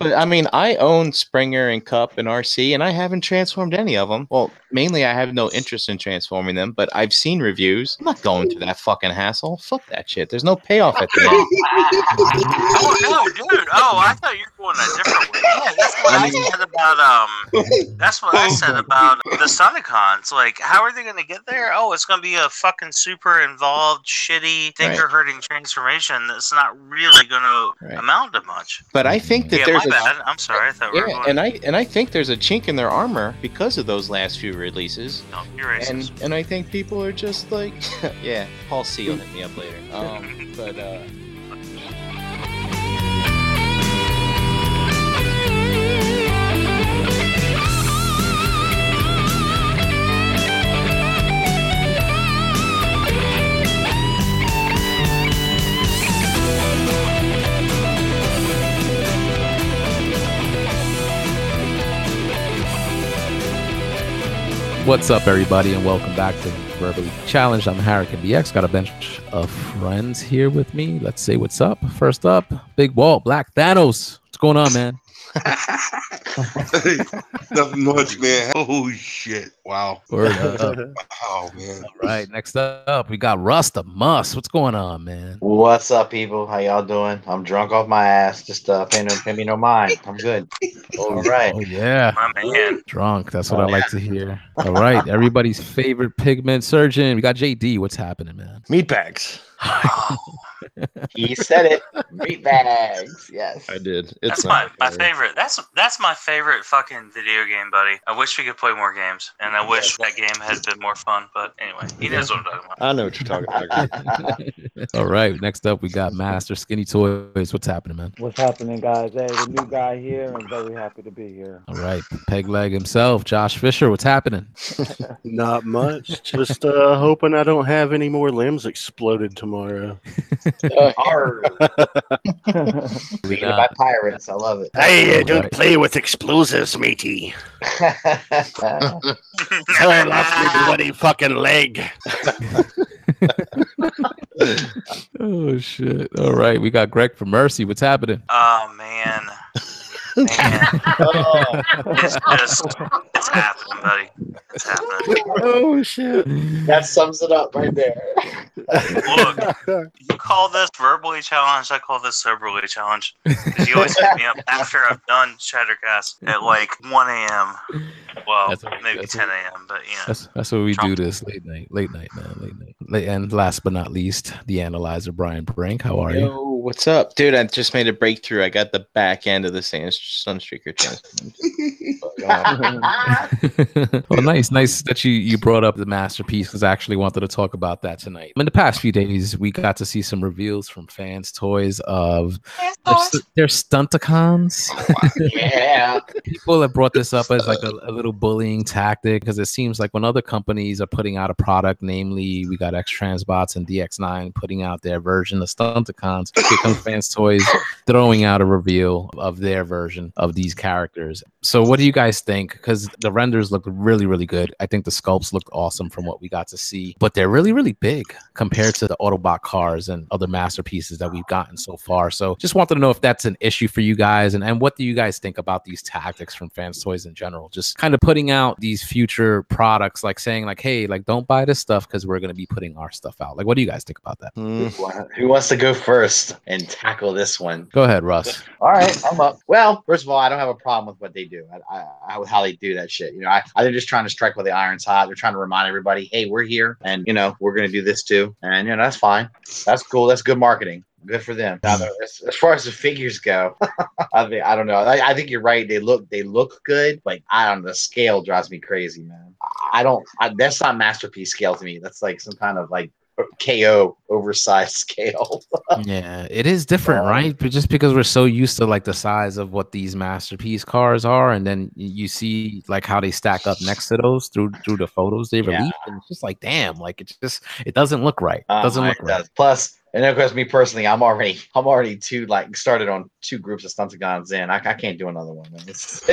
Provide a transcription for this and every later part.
But I mean, I own Springer and Kup and Arcee, and I haven't transformed any of them. Well, mainly I have no interest in transforming them, but I've seen reviews. I'm not going through that fucking hassle. Fuck that shit. There's no payoff at the end. oh no, dude! Oh, I thought you were going a different way. Yeah, that's what I, said about um. That's what I said about the Stunticons. Like, how are they going to get there? Oh, it's going to be a fucking super involved, shitty, thinker-hurting transformation that's not really going to amount to much. But I think that yeah, there's a bad. I'm sorry. I thought we were yeah, going. and I and I think there's a chink in their armor because of those last few releases. no, you're racist. And and I think people are just like, yeah, Paul C will hit me up later. Um, but uh, What's up, everybody, and welcome back to Verbally Challenged. I'm Harrican BX. Got a bunch of friends here with me. Let's say what's up. First up, Big Wall, Black Thanos. What's going on, man? Nothing much, man. Oh shit! Wow. Word up. Oh man. All right, next up, we got Rusta Muss. What's going on, man? What's up, people? How y'all doing? I'm drunk off my ass. Just uh, pay no, pay me no mind. I'm good. All right. Oh yeah, my man. drunk. That's what I like to hear. All right, everybody's favorite pigment surgeon. We got JD. What's happening, man? Meat bags. He said it. Meat bags. Yes. I did. that's my, my favorite. That's that's my favorite fucking video game, buddy. I wish we could play more games, and I wish that game had been more fun. But anyway, he knows what I'm talking about. I know what you're talking about. All right, next up, we got Master Skinny Toys. What's happening, man? What's happening, guys? Hey, the new guy here. I'm very happy to be here. All right, Peg Leg himself, Josh Fisher. What's happening? Not much. Just uh, hoping I don't have any more limbs exploded tomorrow. Arr. Beaten by pirates. I love it. Hey, uh, don't play with explosives, matey. That's Turn off your bloody fucking leg. Oh shit! All right, we got Greg from Mercy. What's happening? Oh man, man, oh, it's just it's happening, buddy. It's happening. Oh shit. that sums it up right there. Look, you call this verbally challenged. I call this soberly challenged. Because you always hit me up after I've done Shattercast at like 1 a.m. Well, That's maybe that's 10 a.m. But yeah, That's that's what we do. This late night, late night, man, late night. Late, and last but not least, the analyzer Brian Brink. How are you? Yo, what's up, dude? I just made a breakthrough. I got the back end of the Sand Sunstreaker transformed. But, uh, well, nice, nice that you you brought up the masterpiece because I actually wanted to talk about that tonight. In the past few days, we got to see some reveals from fans' toys of their, st- their stunticons. yeah. People have brought this up as like a, a little bullying tactic because it seems like when other companies are putting out a product, namely we got X Transbots and DX9 putting out their version of Stunticons, here comes fans' toys throwing out a reveal of their version of these characters. So, what do you guys think? Because the renders look really, really good. I think the sculpts looked awesome from what we got to see, but they're really, really big compared to the Autobot cars and other masterpieces that we've gotten so far. So, just wanted to know if that's an issue for you guys, and, and what do you guys think about these tactics from fans toys in general? Just kind of putting out these future products, like saying, like, hey, like don't buy this stuff because we're going to be putting our stuff out. Like, what do you guys think about that? hmm. Who wants to go first and tackle this one? Go ahead, Russ. All right, I'm up. Well, first of all, I don't have a problem with what they do. I, I, I how they do that shit. You know, I, I they're just trying to strike while the iron's hot. They're trying to remind everybody, hey, we're here, and you know, we're gonna do this too, and you know, that's fine. That's cool. That's good marketing. Good for them. Now, as, as far as the figures go, I think I don't know. I, I think you're right. They look they look good, but I don't know. The scale drives me crazy, man. I don't. I, that's not masterpiece scale to me. That's like some kind of like KO oversized scale. yeah, it is different, Um, right? But just because we're so used to like the size of what these masterpiece cars are, and then you see like how they stack up next to those through through the photos they Yeah. released, and it's just like, damn, like it just it doesn't look right. It Uh, doesn't look it right. does. Plus, And of course, me personally, I'm already, I'm already two like started on two groups of Stunticons in. I, I can't do another one. Man. It's-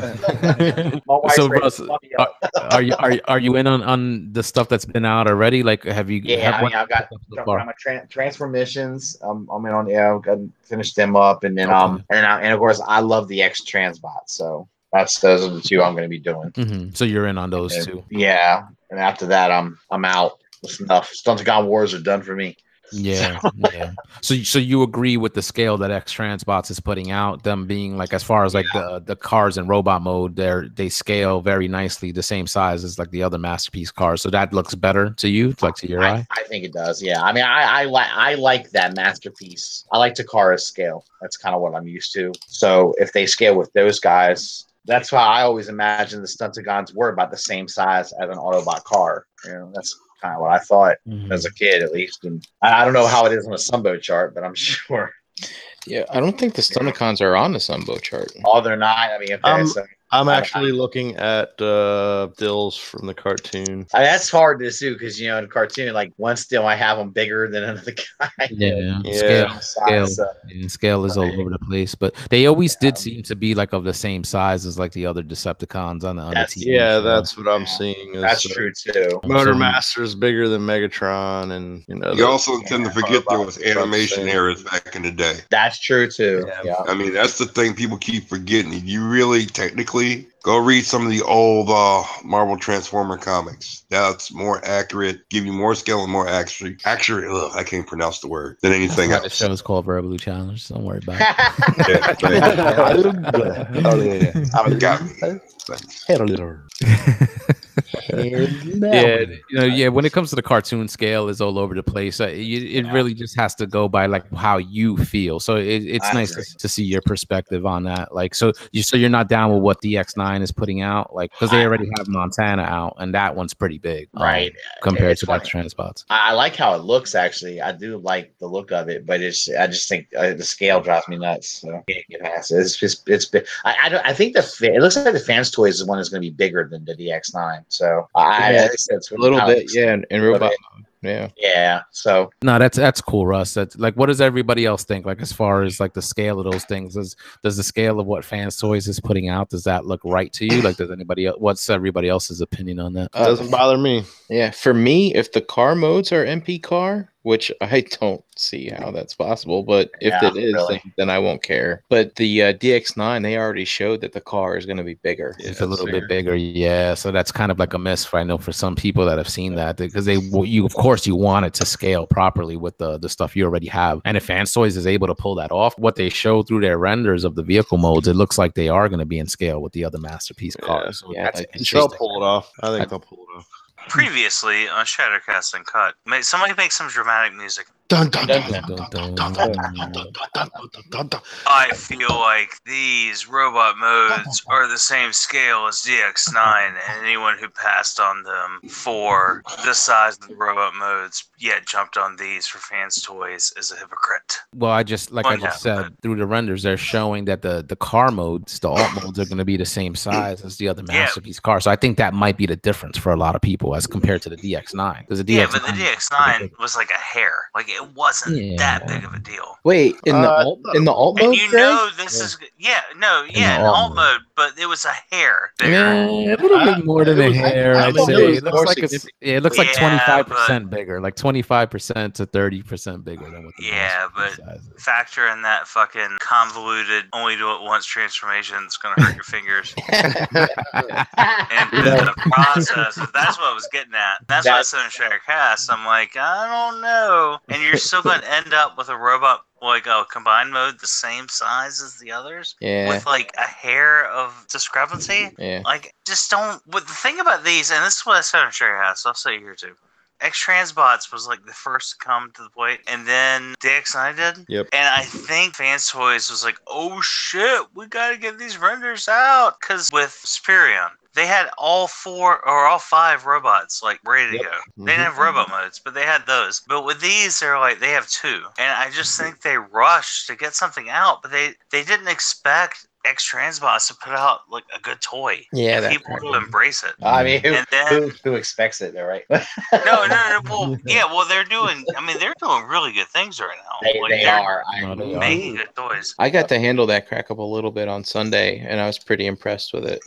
My wife's So, Russ, are, are you are, you- are you in on, on the stuff that's been out already? Like, have you? Yeah, have I mean, I've got so far? my tra- Transform Missions. Um, I'm in on yeah, I've got finish them up, and then um, Okay. and I, and of course, I love the X Transbot. So that's those are the two I'm going to be doing. Mhm. So you're in on those Yeah. two. Yeah, and after that, I'm I'm out. That's enough. Stunticon Wars are done for me. Yeah, yeah. So, so you agree with the scale that X Transbots is putting out? Them being like, as far as like the the cars in robot mode, they're they scale very nicely, the same size as like the other masterpiece cars. So that looks better to you, like to your I, eye. I think it does. Yeah. I mean, I, I like I like that masterpiece. I like Takara's scale. That's kind of what I'm used to. So if they scale with those guys, that's why I always imagine the Stunticons were about the same size as an Autobot car. You know, that's kind of what I thought Mhm. as a kid, at least. And I, I don't know how it is on a Sunbow chart, but I'm sure. Yeah, I don't think the Stunticons are on the Sunbow chart. Oh, they're not. I mean, okay, Um, so I'm I- actually looking at uh, Dills from the cartoon. I mean, that's hard to do because you know in a cartoon, like one still I have them bigger than another guy. Yeah, Yeah. scale, scale, Size, so- and scale is all over the place. But they always did seem to be like of the same size as like the other Decepticons on the on the TV. Yeah, show. that's what I'm Yeah. seeing. is, That's uh, true too. Motor So- Master's bigger than Megatron, and you know. You the- also tend to forget there was animation errors back in the day. That's true too. Yeah. Yeah. I mean, that's the thing people keep forgetting. You really, technically, go read some of the old uh, Marvel Transformer comics. That's more accurate, give you more scale and more accuracy. Accurate, ugh, I can't pronounce the word than anything That's why the else. show is called Verbally Challenged. Don't worry about it. Yeah, thank you. oh yeah, I got me. Thanks. Yeah, you know, yeah. When it comes to the cartoon scale, is all over the place. Uh, you, it Yeah. really just has to go by like how you feel. So it, it's I nice agree. to, see your perspective on that. Like, so you so you're not down with what the DX9 is putting out, like because they already have Montana out, and that one's pretty big, um, Right. compared It's to funny. like Transbots. I, I like how it looks. Actually, I do like the look of it, but it's. I just think uh, the scale drives me nuts. So I can't get past it. It's just. It's. I. I, don't, I think the. It looks like the fans toys is the one that's going to be bigger than the DX9. So I. Yeah, I it's, it's A little kinda bit, yeah, in, in robot mode. Yeah. Yeah. So No, that's that's cool, Russ. That's like, what does everybody else think? Like, as far as like the scale of those things, does does the scale of what Fans Toys is putting out does that look right to you? Like, does anybody el- what's everybody else's opinion on that? Uh, doesn't bother me. Yeah, for me, if the car modes are MP car, which I don't see how that's possible, but if Yeah, it is, really. then, then I won't care. But the uh, DX9, they already showed that the car is going to be bigger. It's a little bit bigger, yeah. So that's kind of like a miss for I know for some people that have seen that because they you of course you want it to scale properly with the the stuff you already have. And if Fans Toys is able to pull that off, what they show through their renders of the vehicle modes, it looks like they are going to be in scale with the other masterpiece Yeah, cars. So yeah, that's I- They'll pull it off. I think they'll pull it off. Previously on Shattercast and Cut, may somebody make some dramatic music. I feel like these robot modes are the same scale as DX9, and anyone who passed on them for the size of the robot modes yet jumped on these for fans' toys is a hypocrite. Well, I just, like I just said, through the renders, they're showing that the, the car modes, the alt modes, are going to be the same size as the other masterpiece yeah. car. So I think that might be the difference for a lot of people as compared to the DX9. Because the DX9 yeah, but the DX9 was like a hair. Like, it wasn't Yeah. that big of a deal. Wait, in the Uh, alt, in the alt And mode, you Greg? know this is yeah, no, yeah, in alt alt mode. mode, but it was a hair bigger. Yeah, a little Uh, bit more than a hair. I I'd say it looks like it's, yeah, it looks like twenty five percent bigger, like twenty five percent to thirty percent bigger than what the Yeah, but- size. Factor in that fucking convoluted only do it once transformation that's gonna hurt your fingers. And the process, that's what I was getting at. That's why I That- said in Shatter Cast, I'm like, I don't know. And you're still going to end up with a robot, like a combined mode, the same size as the others, Yeah, with like a hair of discrepancy. yeah. Like, just don't. But the thing about these, and this is what I said in Shatter House, I'll say here too. X Transbots was like the first to come to the point, and then DX9 did. Yep. And I think Fans Toys was like, oh shit, we gotta get these renders out. Because with Superion, they had all four or all five robots like ready to Yep. go. Mm-hmm. They didn't have robot modes, but they had those. But with these, they're like they have two, and I just think they rushed to get something out, but they they didn't expect X Transbots to put out like a good toy. Yeah, and people cracked to embrace it. I mean, who, And then who, who expects it, though, right? no, no, no. Well, yeah, well, they're doing. I mean, they're doing really good things right now. They, like they they're. I No, are. making good toys. I got to handle that crack up a little bit on Sunday, and I was pretty impressed with it.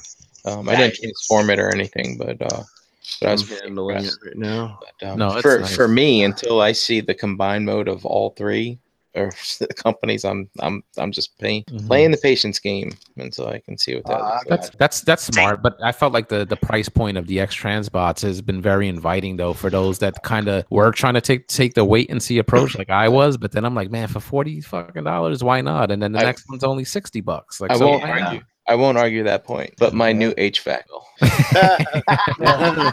Um, I didn't transform it or anything, but uh, but I was I'm handling it right now. But, um, No, for nice. for me, until I see the combined mode of all three or the companies, I'm I'm I'm just playing Mhm. playing the patience game until I can see what that. Uh, looks like. That's that's that's smart, but I felt like the the price point of the X Transbots has been very inviting though for those that kind of were trying to take take the wait and see approach like I was, but then I'm like, man, for forty fucking dollars, why not? And then the I- next one's only sixty bucks. Like, I so won't why not? argue. I won't argue that point. But my new HVAC. Well,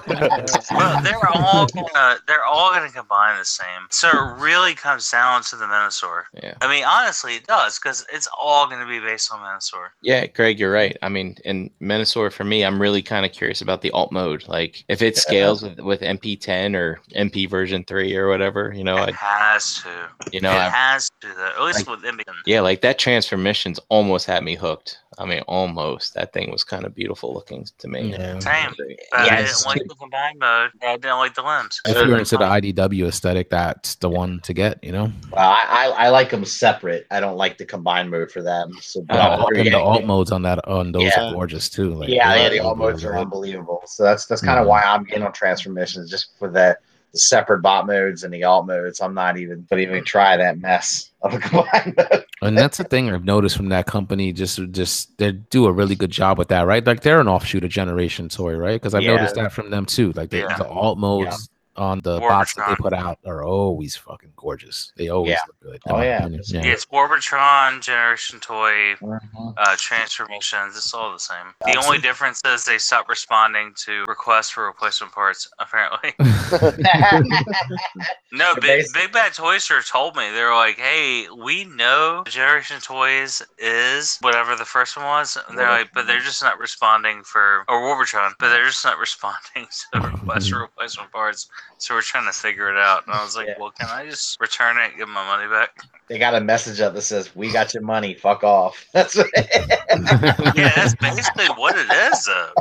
they're all gonna they're all gonna combine the same. So it really comes down to the Menasor. Yeah. I mean, honestly, it does because it's all gonna be based on Menasor. Yeah, Greg, you're right. I mean, in Menasor, for me, I'm really kind of curious about the alt mode. Like, if it scales with, with MP10 or MP version three or whatever, you know, It I, has to. you know, it I, has to. Though. At least with Ambien. yeah, like that transformations almost had me hooked. I mean, almost. That thing was kind of beautiful looking to me. Yeah. Same. But I Yes. didn't like the combined mode. I didn't like the limbs. If you're into the IDW aesthetic, that's the one to get. You know, Well, I, I, I like them separate. I don't like the combined mode for them. So, but I'm Uh, and the alt modes on that on those Yeah. are gorgeous too. Like, yeah, yeah, the alt modes are unbelievable. So that's that's kind of Mhm. why I'm getting on transformations, just for the, the separate bot modes and the alt modes. I'm not even don't even try that mess of a combined mode. And that's the thing I've noticed from that company. Just, just they do a really good job with that, right? Like they're an offshoot of Generation Toy, right? Because I've Yeah. noticed that from them too. Like they, Yeah. the alt modes on the War bots that they put out are always fucking gorgeous. They always Yeah. look good. Oh, my yeah. Yeah, it's Warbotron, Generation Toy, Mhm. uh, transformations. It's all the same. The That's only difference is they stopped responding to requests for replacement parts. Apparently, no. Big, Big Bad Toy Store told me they were like, "Hey, we know Generation Toys is whatever the first one was." And they're like, "But they're just not responding for or Warbotron, but they're just not responding to requests for replacement parts." So we're trying to figure it out. And I was like, Yeah. "Well, can I just return it, and give my money back?" they got a message up that says, "We got your money. Fuck off." That's what yeah, that's basically what it is. Though.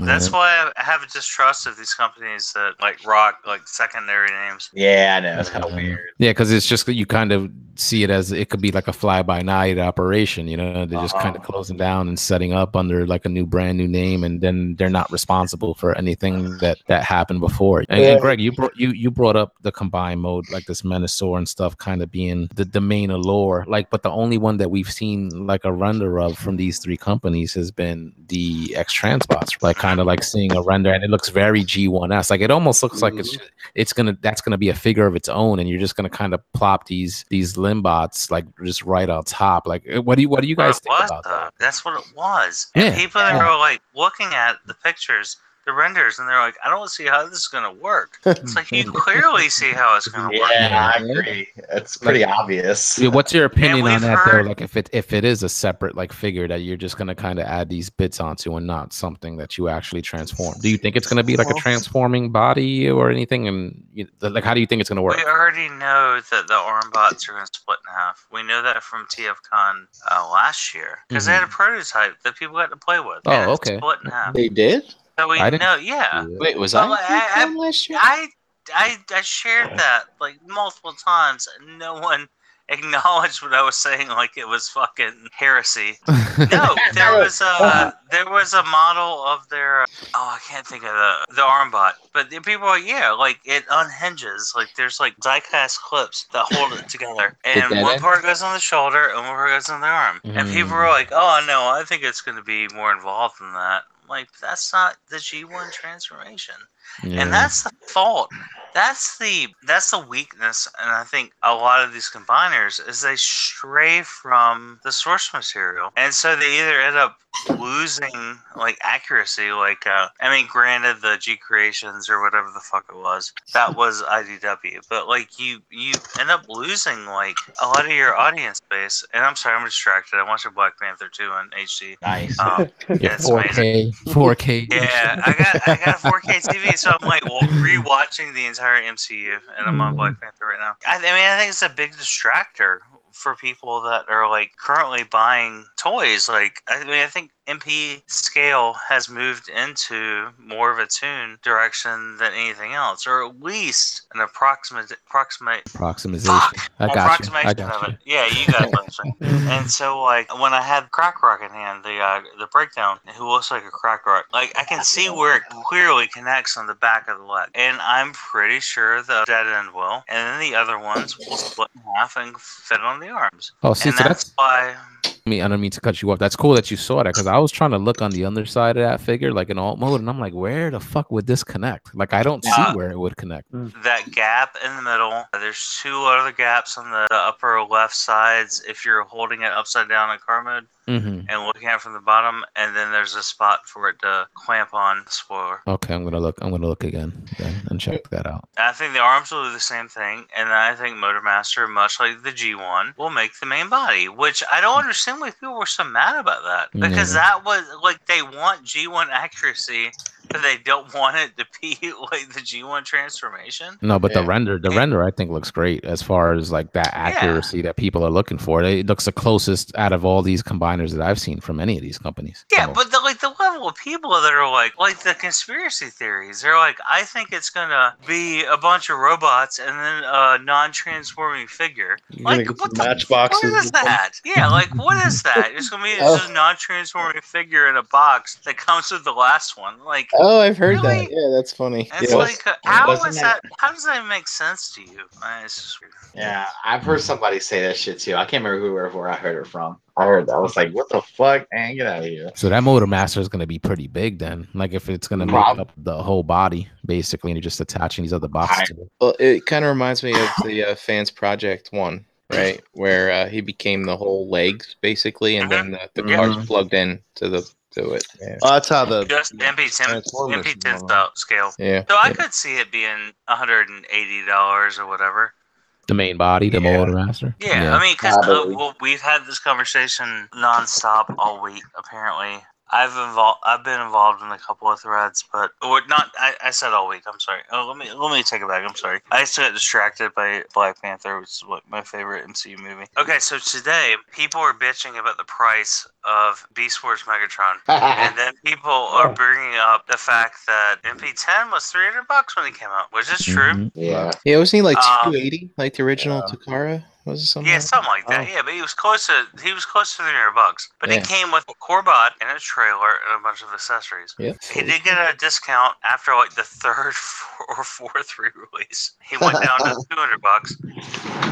That's Yeah. why I have a distrust of these companies that like rock like secondary names. yeah, I know. It's kind of Yeah. weird. Yeah, because it's just that you kind of see it as it could be like a fly by night operation. You know, they're just kind of Uh-huh. closing down and setting up under like a new brand new name, and then they're not responsible for anything that that happened before. And, and Greg, you brought you you brought up the combined mode, like this Menasor and stuff, kind of being the the main allure. Like, but the only one that we've seen like a render of from these three companies has been the X Transbots. Like, kind of like seeing a render, and it looks very G1S. Like, it almost looks like it's it's gonna that's gonna be a figure of its own, and you're just gonna kind of plop these these limbots like just right on top. Like, uh, what do you what do you guys What think about that? That's what it was. Yeah. And people that Yeah. were like looking at the pictures, the renders, and they're like, I don't see how this is gonna work. It's like you clearly see how it's gonna work. Yeah, I agree. It's pretty obvious. Yeah, what's your opinion on that heard- though? Like, if it if it is a separate like figure that you're just gonna kind of add these bits onto and not something that you actually transform. Do you think it's gonna be like a transforming body or anything? And you, like, how do you think it's gonna work? We already know that the arm bots are going to split in half. We know that from TFCon uh, last year because they had a prototype that people got to play with. Mm-hmm. Oh, and okay. Split in half. They did? So we I didn't know, yeah. Wait, was Well, I, I- I- last year? I, I, I shared that like multiple times. and No one acknowledged what I was saying like it was fucking heresy. No, there was a there was a model of their oh I can't think of the the arm bot, but the people are yeah like it unhinges like there's like diecast clips that hold it together, and one end? part goes on the shoulder and one part goes on the arm, and people Mm. were like oh no I think it's going to be more involved than that. Like that's not the G1 transformation. Yeah. And that's the fault That's the that's the weakness, and I think a lot of these combiners is they stray from the source material, and so they either end up losing like accuracy. Like, uh, I mean, granted, the G Creations or whatever the fuck it was, that was IDW, but like you you end up losing like a lot of your audience base. And I'm sorry, I'm distracted. I'm watching Black Panther 2 in HD. Nice. Um, Yeah, 4K, 4K. Yeah, I got I got a 4K TV, so I'm like well, rewatching the entire MCU, and I'm on Black mm. Panther right now. I, I mean, I think it's a big distractor for people that are like currently buying toys. Like, I mean, I think MP scale has moved into more of a toon direction than anything else, or at least an approximate approximate Approximation. I got you. I got of you. it. Yeah, you got what and so, like, when I had Crack Rock in hand, the uh, the breakdown, who looks like a Crack Rock, like I can see where it clearly connects on the back of the leg, and I'm pretty sure the dead end will, and then the other ones will split in half and fit on the arms. Oh, see, and so that's that's. why. I mean, I don't mean to cut you off. That's cool that you saw that because I was trying to look on the underside of that figure, like in alt mode, and I'm like, where the fuck would this connect? Like, I don't see where it would connect. Hmm. that gap in the middle. There's two other gaps on the, the upper left sides if you're holding it upside down in car mode hmm and looking at it from the bottom, and then there's a spot for it to clamp on the spoiler. Okay, I'm gonna look. I'm gonna look again and check that out. I think the arms will do the same thing, and I think Motormaster, much like the G1, will make the main body. Which I don't understand why people were so mad about that because Yeah. that was like they want G1 accuracy, they don't want it to be like the G1 transformation. No, but the render, the render, I think looks great as far as like that accuracy that people are looking for. It looks the closest out of all these combiners that I've seen from any of these companies. Yeah, So- but the, like the level of people that are like, like the conspiracy theories, they're like, I think it's gonna be a bunch of robots and then a non-transforming figure. You're Like, what the matchboxes. What is and that? Yeah, like what is that? It's gonna be it's Oh. just a non-transforming figure in a box that comes with the last one. Like, Oh, I've heard Really? that. Yeah, that's funny. it's Yeah. like, how that- that? How does that make sense to you? It's just weird. Yeah, I've heard somebody say that shit too. I can't remember who or where I heard it from. I heard that. I was like, what the fuck? Man, get out of here. So that Motor Master is going to be pretty big then. Like if it's going to make Prob- up the whole body basically, and you're just attaching these other boxes. to it. Well, it kind of reminds me of the uh, Fans Project one, right? Where uh, he became the whole legs basically, and then the, the car's plugged in to the to it. Yeah. Oh, that's how the Just MP10, MP10 scale. Yeah. So I yeah. could see it being $180 or whatever. The main body, the Yeah. Motor Master. Yeah, I mean, because uh, well, we've had this conversation nonstop all week. Apparently, I've involved. I've been involved in a couple of threads, but or not. I, I said all week. I'm sorry. Oh, let me let me take it back. I'm sorry. I used to get distracted by Black Panther, which is what my favorite MCU movie. Okay, so today people are bitching about the price of Beast Wars Megatron. And then people are bringing up the fact that MP10 was 300 bucks when it came out, which is true. Mhm. yeah. Yeah, wasn't he like Um, 280, like the original yeah. Takara? Was it something? Yeah, something like that. Oh. Yeah, but he was close to he was close to 300 bucks. But Yeah. it came with a Corbot and a trailer and a bunch of accessories. Yep. He did get a discount after like the third or fourth re-release. He went down to 200 bucks.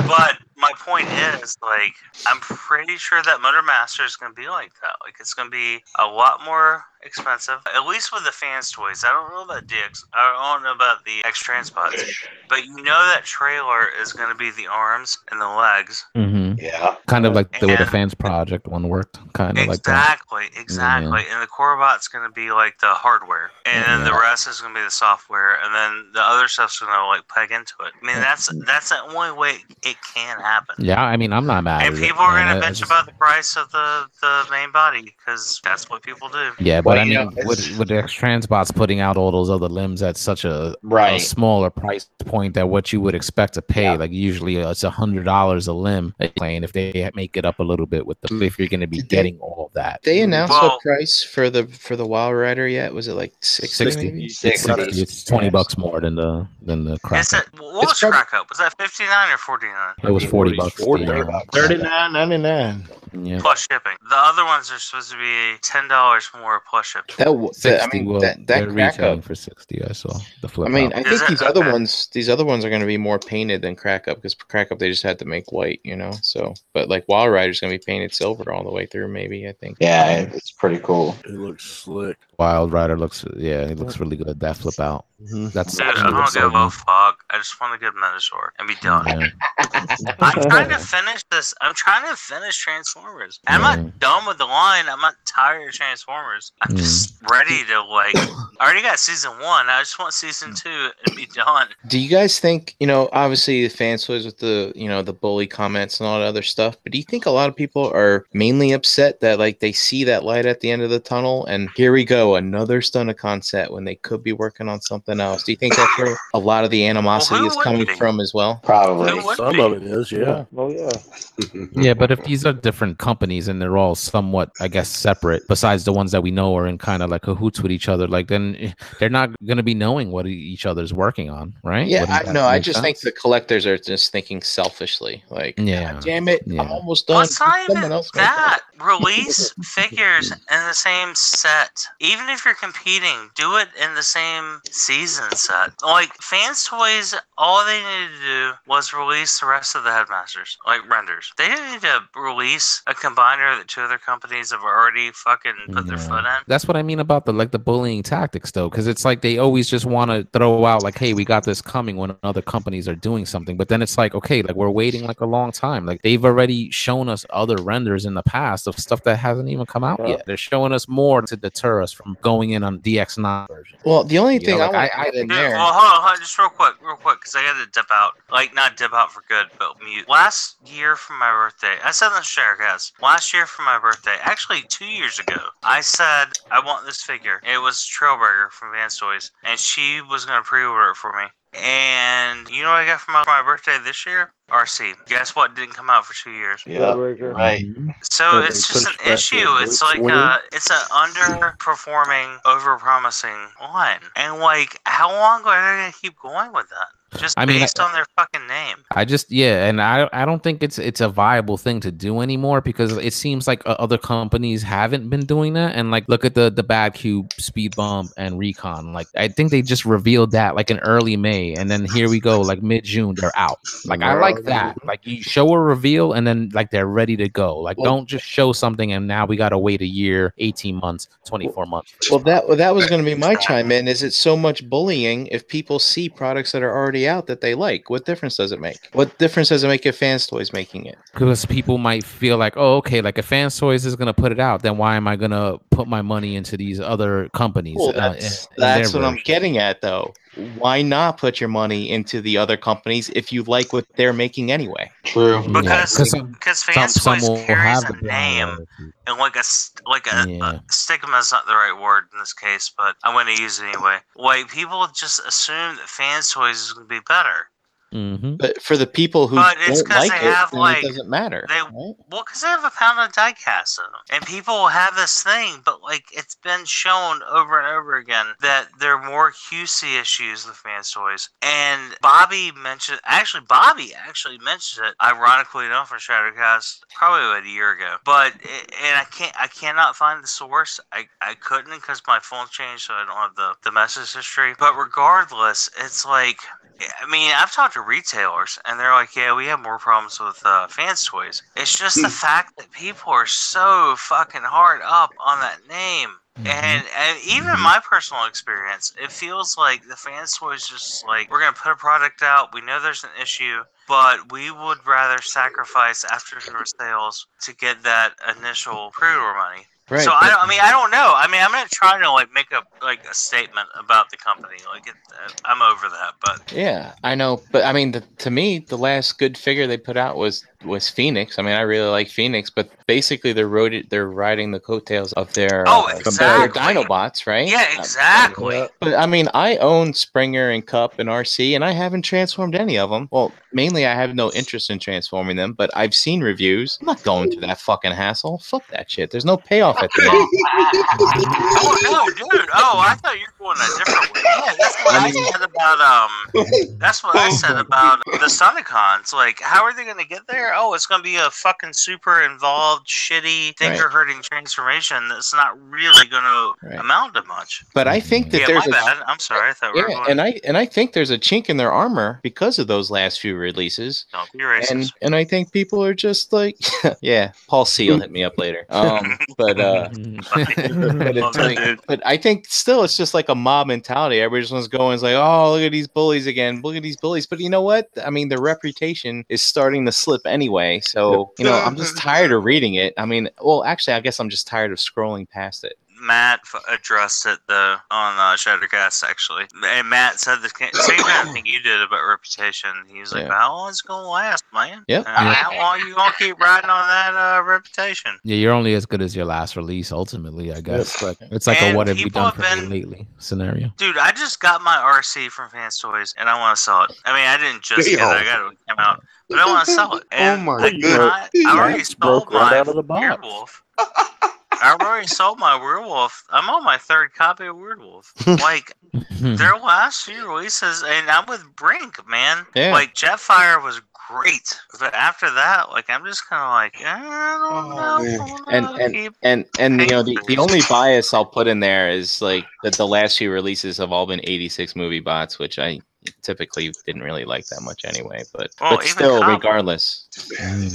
But my point is, like, I'm pretty sure that Motor Master is going to be like that. Like, it's going to be a lot more expensive, at least with the fans toys. I don't know about DX. I don't know about the X Transbots, but you know that trailer is going to be the arms and the legs. Mm-hmm. Yeah. Kind of like the way the And- Fans Project one worked. Kind of like that. Exactly, exactly. And the Corbot's going to be like the hardware, and then the rest is going to be the software, and then the other stuff's going to like peg into it. I mean, that's that's the only way it can happen. Yeah, I mean, I'm not mad. And at it, people are going to I bitch just- about the price of the the main body because that's what people do. Yeah, but Well, I mean, know, with it's- with the X Transbots putting out all those other limbs at such a, right. a Right. smaller price point than what you would expect to pay, Yeah. like usually uh, it's a hundred dollars a limb. Playing if they make it up a little bit with the if you're going to be they- getting all that. They announced Well- a price for the for the Wild Rider yet? Was it like 60? 60. maybe? It's, 60. 60, it's twenty bucks more than the than the crack. Is that what It's was prob- crack up? Was that fifty nine or forty nine? It was forty bucks. 40 the, uh, bucks. Thirty-nine ninety-nine. Yeah. Plus shipping. The other ones are supposed to be ten dollars more plus shipping. That, w- that 60, I mean well, that they're that crack up. for sixty. I saw the flip. I mean, out. I think it? these other ones, these other ones are going to be more painted than crack up because crack up they just had to make white, you know. So, but like Wild Rider's going to be painted silver all the way through, maybe. I think. Yeah, it's pretty cool. It looks slick. Wild Rider looks yeah, it looks really good. That flip out. Mhm. That's Dude, I actually don't give a fuck. I just want to get Menasor and be done. Yeah. I'm trying to finish this. I'm trying to finish Transformers. I'm Yeah. not done with the line. I'm not tired of Transformers. I'm Mm. just ready to like. I already got season one. I just want season two and be done. Do you guys think, you know, obviously the fan toys with the, you know, the bully comments and all that other stuff, but do you think a lot of people are mainly upset that like they see that light at the end of the tunnel and here we go, another Stunticon set when they could be working on something else? Do you think that's where a lot of the animosity who is coming wouldn't be? from as well? Probably. Some be? of it is, yeah. Oh yeah. Yeah, but if these are different companies and they're all somewhat, I guess, separate, besides the ones that we know are in kind of like cahoots with each other, like then they're not going to be knowing what each other's working on, right? Yeah, I that no, I make just think the collectors are just thinking selfishly, like, Yeah, "God damn it, I'm almost done. Well, it's not Someone even else that. Release figures in the same set. Even if you're competing, do it in the same season set. Like fans toys, all they needed to do was release the rest of the headmasters, like renders. They didn't need to release a combiner that two other companies have already fucking put their foot in. That's what I mean about the like the bullying tactics though, because it's like they always just want to throw out like, "Hey, we got this coming" when other companies are doing something. But then it's like, okay, like we're waiting like a long time. Like they've already shown us other renders in the past of stuff that hasn't even come out Yeah. yet. They're showing us more to deter us from going in on DX9 version. Well, the only You thing know, I like, want I- to get in there. well, hold on, hold on, just real quick, real quick, because I got to dip out. Like, not dip out for good, but mute. Last year for my birthday, I said this share, guys. Last year for my birthday, actually two years ago, I said I want this figure. It was Trailbreaker from Fans Toys, and she was gonna pre-order it for me. And you know what I got for my, my birthday this year? Arcee. Guess what? Didn't come out for two years. Yeah. Right. So So it's just an issue. It's like a it's an underperforming, overpromising one. And like, how long are they gonna keep going with that? Just I mean, based on their fucking name. I just yeah, and I I don't think it's it's a viable thing to do anymore because it seems like uh, other companies haven't been doing that. And like, look at the the Bad Cube, Speed Bump, and Recon. Like, I think they just revealed that like in early May, and then here we go, like mid June, they're out. Like, I like that. Like, you show a reveal, and then like they're ready to go. Like, Well- don't just show something and now we gotta wait a year, eighteen months, twenty four months. Well, that well, that was going to be my chime in. Is it so much bullying if people see products that are already out that they like? What difference does it make? What difference does it make if Fans Toys making it? because people might feel like, oh, okay, like if Fans Toys is gonna put it out, then why am I gonna put my money into these other companies? Well, uh, that's their that's what I'm getting at, though. Why not put your money into the other companies if you like what they're making anyway? True. Yeah, Because 'cause some, because some, Fans some Toys will carries have a the name loyalty. and like a s- like a, Yeah. a stigma is not the right word in this case, but I'm going to use it anyway. Like people just assume that Fans Toys is going to be better. Mhm. But for the people who But it's don't 'cause like they it, have, then like, it doesn't matter. they- right? Well, because they have a pound of diecast in them, and people have this thing, but like it's been shown over and over again that there are more QC issues with fans toys. And Bobby mentioned, actually, Bobby actually mentioned it, ironically enough, for Shattercast probably about a year ago. But it, and I can't, I cannot find the source. I, I couldn't because my phone changed, so I don't have the the message history. But regardless, it's like. I mean, I've talked to retailers, and they're like, "Yeah, we have more problems with uh, fans toys. It's just the fact that people are so fucking hard up on that name." Mm-hmm. And, and even in my personal experience, it feels like the fans toys just like we're gonna put a product out. We know there's an issue, but we would rather sacrifice after sales to get that initial pre-order money. Right. so I. I mean, I don't know. I mean, I'm not trying to like make a like a statement about the company. Like, it, uh, I'm over that. But Yeah, I know, but I mean, the, to me, the last good figure they put out was was Phoenix. I mean, I really like Phoenix, but basically they're rode they're riding the coattails of their Oh, uh, exactly. Dinobots, right? yeah, Uh, exactly. But I mean, I own Springer and Kup and Arcee, and I haven't transformed any of them. Well, mainly I have no interest in transforming them, but I've seen reviews. I'm not going through that fucking hassle. Fuck that shit. There's no payoff at the end. oh no, dude! Oh, I thought you were going a different way. Yeah, that's what I said about um. That's what I said about the Stunticons. Like, how are they going to get there? Oh, it's going to be a fucking super involved, shitty, thinker-hurting transformation that's not really going to Right. amount to much. But I think that Yeah, there's my a bad. I'm sorry. I thought we were yeah, going. and I and I think there's a chink in their armor because of those last few releases. Don't be racist. and and I think people are just like, yeah. Paul Seal hit me up later. Um, but uh, but, it's Love that like, but I think still it's just like a mob mentality. Everybody just wants to go and is like, oh, look at these bullies again. Look at these bullies. But you know what? I mean, their reputation is starting to slip anyway. So, you know, I'm just tired of reading it. I mean, well, actually, I guess I'm just tired of scrolling past it. Matt f- addressed it though on uh, Shattercast actually, and Matt said the same kind of thing you did about reputation. He's like, Yeah. "How long is it gonna last, man? Yep. Uh, how long are you gonna keep riding on that uh, reputation?" Yeah, you're only as good as your last release, ultimately, I guess. But it's like a what have you people done have for been- lately scenario. Dude, I just got my Arcee from Fans Toys, and I want to sell it. I mean, I didn't just get it; I got it when it came out, but I want to sell it. And my I, goodness. I, I already sold broke right my out of the box. werewolf. I've already sold my werewolf. I'm on my third copy of werewolf. Like their last few releases, and I'm with Brink, man. Yeah. Like Jetfire was great, but after that, like I'm just kind of like, I don't Oh, know. man. And- and- And and you know the, the only bias I'll put in there is like that the last few releases have all been 86 movie bots, which I typically didn't really like that much anyway. But Well, but still, Cop- regardless,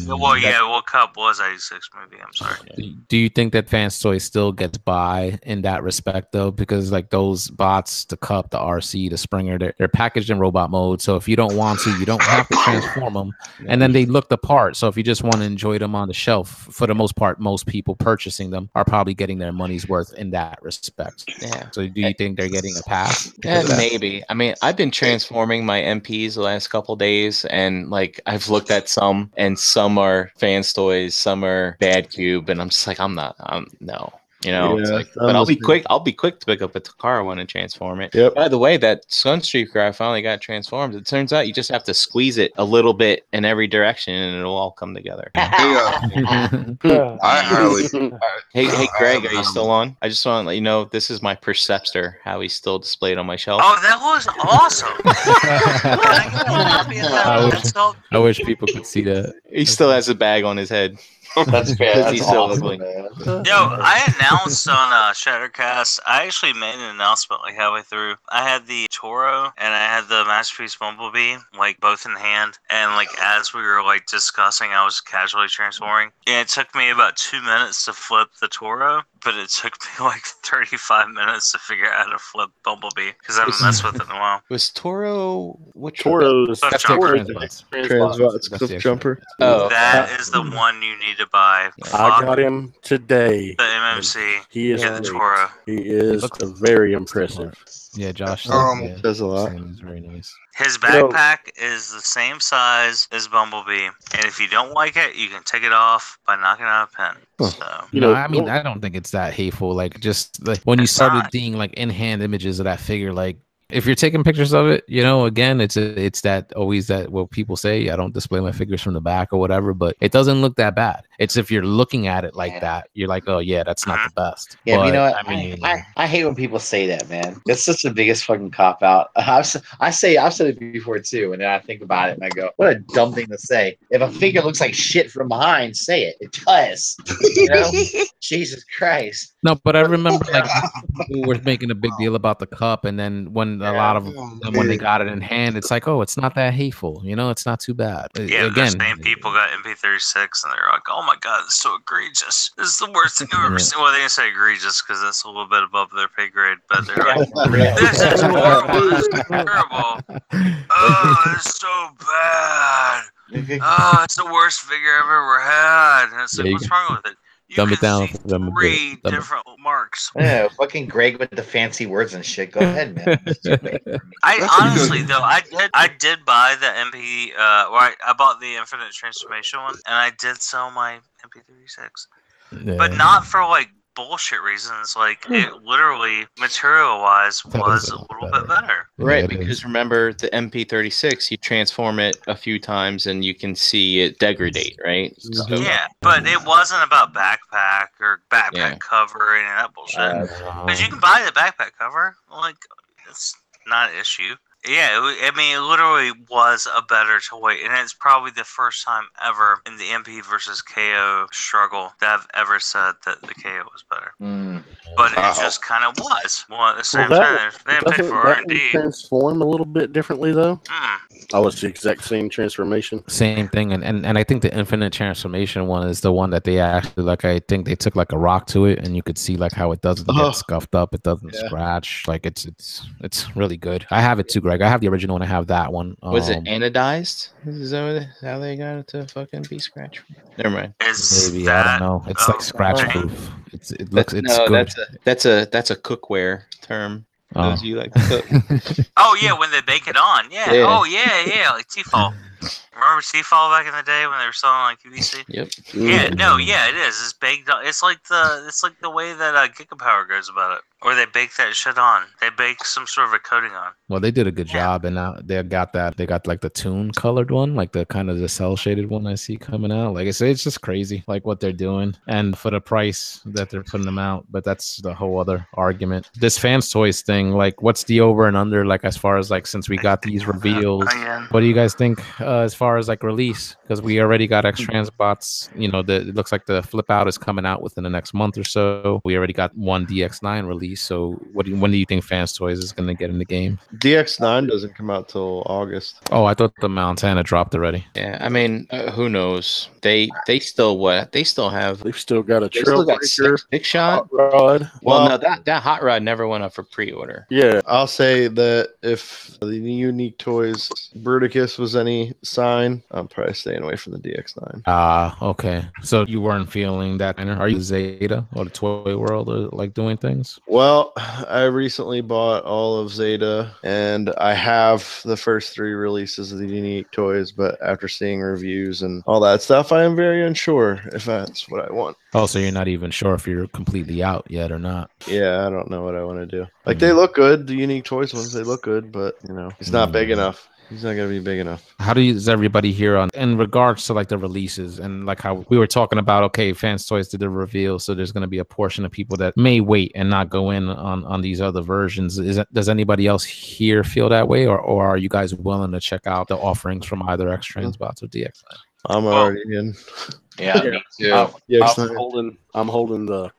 well, yeah, well, Kup was 86 movie. I'm sorry. Do- Do you think that Fans Toy still gets by in that respect though? Because like those bots, the Kup, the Arcee, the Springer, they're, they're packaged in robot mode. So if you don't want to, you don't have to transform them. And then they look the part. So if you just want to enjoy them on the shelf, for the most part, most people purchasing them are probably getting their money's worth in that respect. yeah. So do you think they're getting a pass? Yeah, maybe. I mean, I've been transforming my MPs the last couple days, and like I've looked at some, and some are fans toys, some are bad cube, and I'm just like, I'm not. I'm no. You know, it's Yeah, like, but I'll be listening. quick. I'll be quick to pick up a Takara one and transform it. Yep. By the way, that Sunstreaker I finally got transformed. It turns out you just have to squeeze it a little bit in every direction, and it'll all come together. Hey, uh, I highly. Hey, hey, Greg, are you still on? I just want to let you know this is my Perceptor, how he's still displayed on my shelf. Oh, that was awesome. I get a copy of that? I wish- I wish people could see that. He still has a bag on his head. That's fair. Because That's he's awesome, ugly. man. Yo, I announced on uh, Shattercast. I actually made an announcement like halfway through. I had the Toro and I had the Masterpiece Bumblebee, like both in hand. And like as we were like discussing, I was casually transforming. And it took me about two minutes to flip the Toro, but it took me like 35 minutes to figure out how to flip Bumblebee because I haven't messed with it in a while. Was Toro which Toro's That's That's Jumper. their Toro's transbots. Transbots, That's cliff the jumper. Oh, That is the one you need to buy. I Fuck got him today. the MMC. He is Get the. Toro. He is looks- very impressive. Yeah, Josh. Um, yeah, Does a lot. same, it's very nice. His Yo. backpack is the same size as Bumblebee, and if you don't like it, you can take it off by knocking out a pen. Huh. So You no, know, I mean, I don't think it's that hateful. Like, just like when you started not. seeing like in hand images of that figure, like if you're taking pictures of it, you know, again, it's a, it's that always that what people say. I don't display my figures from the back or whatever, but it doesn't look that bad. It's if you're looking at it like Yeah. that, you're like, oh yeah, that's not uh-huh. the best. Yeah, but you know what? I mean, I, I, I hate when people say that, man. That's such the biggest fucking cop out. I've, s- I say I've said it before too, and then I think about it and I go, "What a dumb thing to say." If a figure looks like shit from behind, say it. It does. You know? Jesus Christ. no, but I remember like we were making a big deal about the Kup, and then when a lot of Oh, them when they got it in hand, it's like, oh, it's not that hateful. You know, it's not too bad. Yeah, again, the same people got MP36, and they're like, "Oh my god, it's so egregious! This is the worst thing I've ever Yeah. seen." Well, they didn't say egregious because that's a little bit above their pay grade, but they're like, "This is horrible! This is terrible! Oh, it's so bad! Oh, it's the worst figure I've ever had!" And it's like, Yeah, "What's wrong with it?" You dumb it down see for them three Dumb it- different marks. Yeah, fucking Greg with the fancy words and shit. Go ahead, man. I honestly though I did I did buy the MP uh or I, I bought the Infinite Transformation one and I did sell my MP36 but not for like bullshit reasons like hmm. it literally material wise That was a a little better. bit better Right, it is. because remember the MP36, you transform it a few times and you can see it degrade, right? Mm-hmm. So- yeah but it wasn't about backpack or backpack Yeah. cover or any of that bullshit Uh, because you uh-huh. can buy the backpack cover like it's not an issue yeah, I mean, it literally was a better toy, and it's probably the first time ever in the MP versus KO struggle that I've ever said that the KO was better. mm. But it just kind of was. Well, at the same that- time, they didn't pay Doesn't for R that and one D. transform a little bit differently though? Mm. Oh, it's the exact same transformation. Same thing, and, and and I think the infinite transformation one is the one that they actually like. I think they took like a rock to it, and you could see like how it doesn't Oh. get scuffed up, it doesn't Yeah. scratch. Like it's it's it's really good. I have it too, Greg. I have the original, and I have that one. Was it Um, anodized? Is that how they got it to fucking be scratch? Never mind. Is Maybe that I don't know. It's oh, like scratch okay. proof. It's it looks That's, it's no, good. that's a that's a that's a cookware term. Oh. Those you like to cook. Oh yeah, when they bake it on. Yeah. Yeah. Oh yeah, yeah, like T-fal. Remember T-fal back in the day when they were selling like QVC? yep. Yeah, Mm. no, yeah, it is. It's baked. On, it's like the it's like the way that uh, Gigapower goes about it, or they bake that shit on. They bake some sort of a coating on. Well, they did a good Yeah. job, and now they got that. They got like the toon colored one, like the kind of the cell shaded one I see coming out. Like I say, it's just crazy, like what they're doing, and for the price that they're putting them out. But that's the whole other argument. This fans toys thing, like, what's the over and under? Like as far as like since we got these reveals, what do you guys think uh, as far as like release? Because we already got X Transbots. You know, the, it looks like the flip out is coming out within the next month or so. We already got one DX9 release. So, what do you, when do you think Fans Toys is going to get in the game? DX9 doesn't come out till August. Oh, I thought the Montana dropped already. Yeah. I mean, uh, who knows? They they still what? They still have. They've still got a They still got six, six shot. hot rod. Well, Well- no, that that hot rod never went up for pre-order. Yeah, I'll say that if the unique toys Bruticus was any sign, I'm probably staying away from the DX9. Ah, okay. So you weren't feeling that. Are you Zeta or the Toy World or like doing things? Well, I recently bought all of Zeta, and I have the first three releases of the unique toys. But after seeing reviews and all that stuff, I am very unsure if that's what I want. Oh, so you're not even sure if you're completely out yet or not. Yeah, I don't know what I want to do. Like they hmm. look good, the unique toys ones, they look good, but you know, it's not big hmm. enough. He's not gonna be big enough. How do you, does everybody here on in regards to like the releases and like how we were talking about? Okay, fans toys did the reveal, so there's going to be a portion of people that may wait and not go in on on these other versions. Is it, does anybody else here feel that way, or or are you guys willing to check out the offerings from either X Transbots or DX? I'm Well- already in. Yeah, Yeah. me too. I'm, Yeah, I'm holding. I'm holding the br-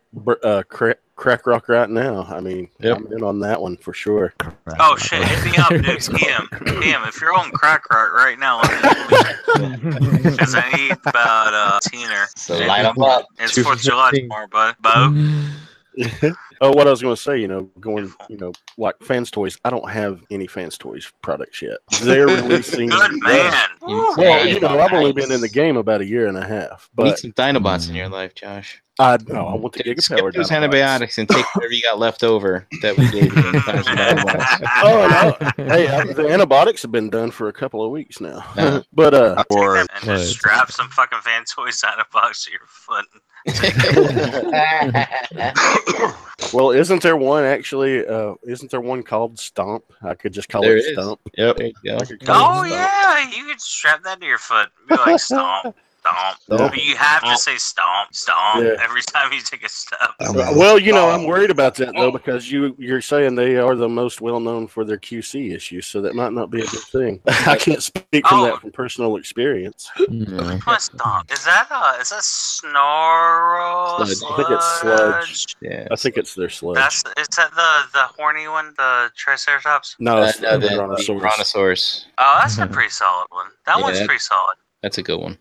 uh, crack, crack rock right now. I mean, Yep. I'm in on that one for sure. Oh shit! Hit me up, dude. PM, PM. If you're on crack rock right now, because I need about uh, teener. So light them up. It's Fourth of July 15. tomorrow, bud. Bo. oh, what I was going to say, you know, going, you know, like fans toys. I don't have any fans toys products yet. They're releasing. Good man. Well, you know, I've only been in the game about a year and a half, Need but some Dinobots in your life, Josh. I no, I want the Skip Gigapower. those antibiotics and take whatever you got left over that we gave you. Times some Dinobots. Oh no! hey, I, the antibiotics have been done for a couple of weeks now, Yeah. but uh, Or and just Right. strap some fucking fan toys out of box to your foot. well, isn't there one actually? Uh, isn't there one called Stomp? I could just call There it is. Stomp. Yep. There you go. I could call Oh it Stomp. yeah, you could strap that to your foot. Be like stomp, stomp. Stomp. You have to say stomp, stomp Yeah. every time you take a step. I'm Uh, out. Well, you know, I'm worried about that though because you you're saying they are the most well known for their QC issues, so that might not be a good thing. I can't speak from Oh. that from personal experience. Yeah. What stomp? Is that a is that snarl? Sludge. I think it's sludge. Yeah. I think it's their sludge. That's is that the the horny one, the Triceratops? no, Uh, it's no, the the, the Brontosaurus. Brontosaurus. Oh, that's a pretty solid one. That Yeah, one's that- pretty solid. That's a good one.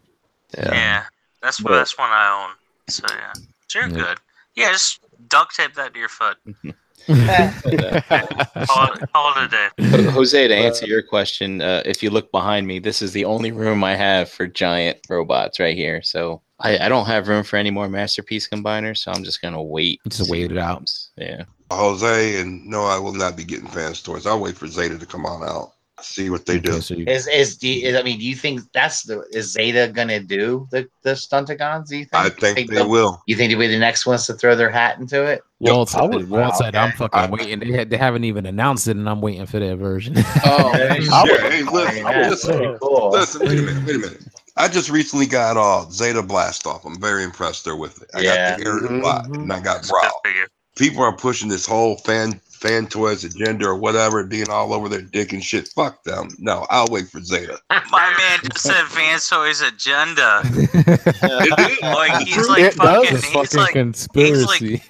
Yeah, that's what But- that's one I own. So yeah, so you're Yeah. good. Yeah, just duct tape that to your foot. Call it, call it a day. Jose, to answer your question, uh, if you look behind me, this is the only room I have for giant robots right here. So I, I don't have room for any more masterpiece combiners, so I'm just gonna wait. Just wait it out. Yeah. Jose and no, I will not be getting Fans Toys. I'll wait for Zeta to come on out. See what they do. Okay, so you- Is is, do you, is I mean, do you think that's the is Zeta gonna do the the Stunticons? Do you think? I think they they'll- You think they'll be the next ones to throw their hat into it? Walt, I would- Walt wow, said, "I'm fucking I- waiting." They, had, they haven't even announced it, and I'm waiting for their version. Oh, Yeah, I Yeah, would- hey, listen, that's listen, pretty cool. listen, wait a minute, wait a minute. I just recently got uh, Zeta Blast off. I'm very impressed there with it. I Yeah. got the Aerial Mhm. Bot and I got Good Brow. People are pushing this whole fan fan toys agenda or whatever, being all over their dick and shit. Fuck them. No, I'll wait for Zeta. My man just said Vance Toys agenda. It Like he's It like does. fucking. It's He's fucking like conspiracy.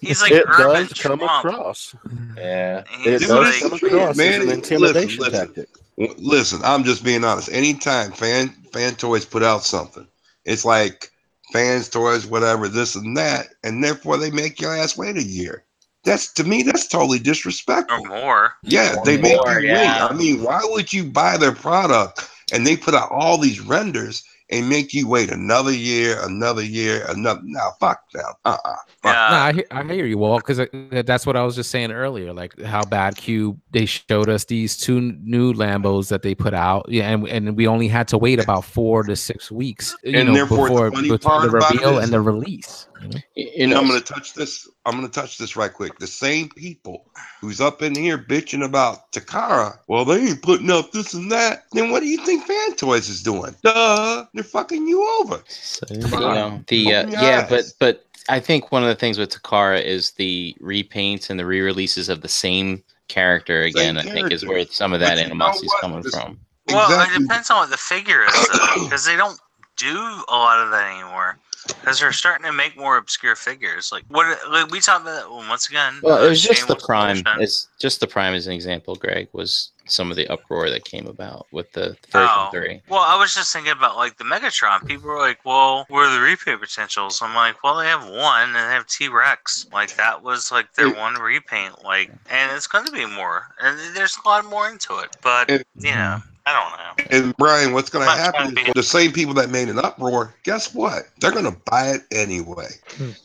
he's like it urban does come Trump. across. Yeah. It Dude, does it's like come across man. an intimidation Listen, listen. tactic. W- Listen, I'm just being honest. Anytime fan fan toys put out something, it's like fans toys, whatever, this and that, and therefore they make your ass wait a year. That's to me, that's totally disrespectful. or more. Yeah, Or they make more, you yeah. wait. I mean, why would you buy their product and they put out all these renders and make you wait another year, another year, another? Now, fuck them. Uh, uh No, Yeah. I hear, I hear you, Walt, because that's what I was just saying earlier. Like how BadCube they showed us these two new Lambos that they put out, yeah, and and we only had to wait about four to six weeks, you And know, therefore, the before funny between part the reveal and the release. you know? You And know, I'm gonna touch this. I'm gonna touch this right quick. The same people who's up in here bitching about Takara, well, they ain't putting up this and that. Then what do you think Fan Toys is doing? Duh, they're fucking you over. you know, the uh, yeah, but eyes. but I think one of the things with Takara is the repaints and the re-releases of the same character again. I think is where some of that animosity is coming This- from. Well, Exactly. it depends on what the figure is, because they don't do a lot of that anymore. Because they're starting to make more obscure figures. Like what? Like we talked about that once again. Well, uh, it was just the prime. It's just the prime as an example. Greg was some of the uproar that came about with the version Oh. three. Well, I was just thinking about like the Megatron. People were like, "Well, where are the repaint potentials?" I'm like, "Well, they have one, and they have T Rex. Like that was like their It- one repaint. Like, and it's going to be more, and there's a lot more into it. But It- you know, I don't know. And Brian, what's going to I'm not trying happen? is be- The same people that made an uproar, guess what? They're going to buy it anyway.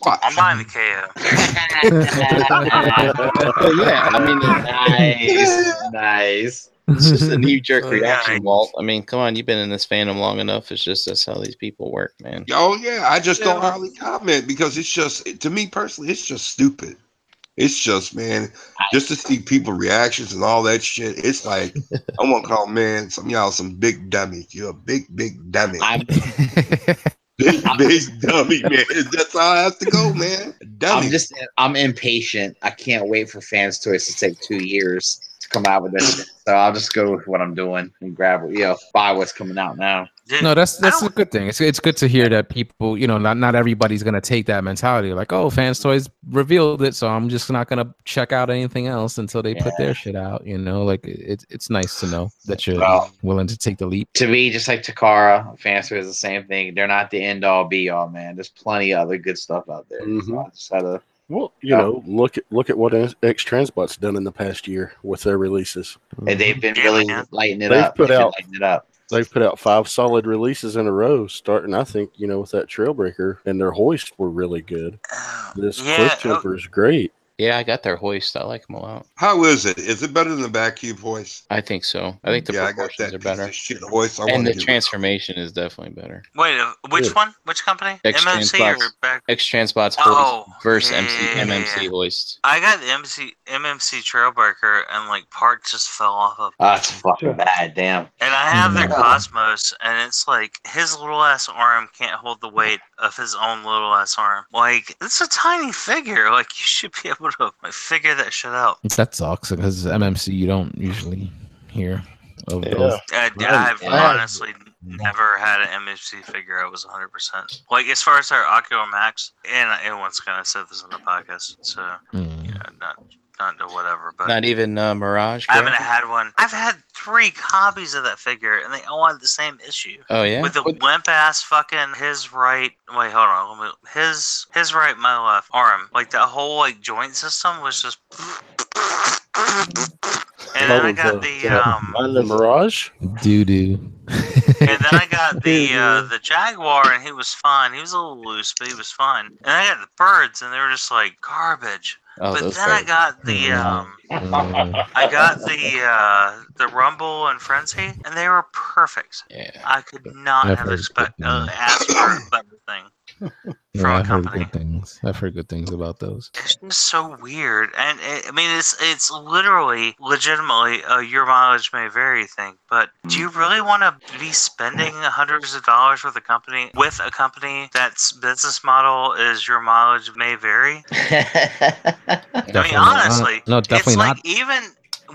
Watch. I'm buying the KO. yeah, I mean, nice, nice. it's just a knee jerk reaction. Walt. I mean, come on, you've been in this fandom long enough. It's just that's how these people work, man. Oh yeah, I just don't hardly comment because it's just to me personally, it's just stupid. It's just man, just to see people reactions and all that shit. It's like I want to call man some y'all some big dummy. You're a big big dummy, I'm big big dummy man. That's how I have to go, man. Dummy. I'm just I'm impatient. I can't wait for fans toys to take two years to come out with this. So I'll just go with what I'm doing and grab you know buy what's coming out now. Dude, no, that's that's a good thing. It's it's good to hear that people, you know, not not everybody's gonna take that mentality. Like, oh, fans toys revealed it, so I'm just not gonna check out anything else until they put their shit out. You know, like it's it's nice to know that you're Well- willing to take the leap. To me, just like Takara, fans toys is the same thing. They're not the end all be all, man. There's plenty of other good stuff out there. So Mhm. I just had to Well, you know, look at look at what X Transbot's done in the past year with their releases. and they've been really lighting it They've up. put They've been out- lighting it up. They've put out five solid releases in a row, starting I think you know with that Trailbreaker and their hoist were really good. Oh, This yeah, Cliff oh, Jumper is great. Yeah, I got their hoist. I like them a lot. How is it? Is it better than the BadCube hoist? I think so. I think the yeah, I got proportions that are better, shit hoist. I and the transformation is definitely better. Wait, uh, which Good. one? Which company? X MMC Transbots. or back? X Transbots Oh, versus yeah, MC yeah, yeah, MMC yeah. hoist. I got the MC MMC Trailbreaker, and like part just fell off of. Oh, that's fucking bad. Damn. And I have their Mhm. Cosmos, and it's like his little ass arm can't hold the weight of his own little ass arm. Like it's a tiny figure. Like you should be able to like, figure that shit out. That sucks because MMC you don't usually hear of Yeah. those. I, Right. I've Yeah. honestly never had an MMC figure. I was 100 percent like as far as our Ocular Max, and and once again I said this on the podcast, so Mm. yeah, not not to whatever, but. Not even uh, Mirage. I haven't had one. I've had three copies of that figure, and they all had the same issue. Oh yeah. with the limp ass fucking his right wait hold on let me- his his right my left arm like that whole like joint system was just and then I got the- the um And the Mirage. Doo doo. and then I got the uh the Jaguar and he was fine he was a little loose but he was fine and I got the birds and they were just like garbage oh, but then I got the Mm. um Mm. I got the uh the Rumble and Frenzy and they were perfect Yeah. I could not I've have expect uh, asked for a better thing Yeah, from a I've heard good things. I've heard good things about those. It's just so weird, and it, I mean, it's it's literally, legitimately, a your mileage may vary thing. But do you really want to be spending hundreds of dollars with a company with a company that's business model is your mileage may vary? I mean, Definitely not. honestly, no, definitely it's not. like even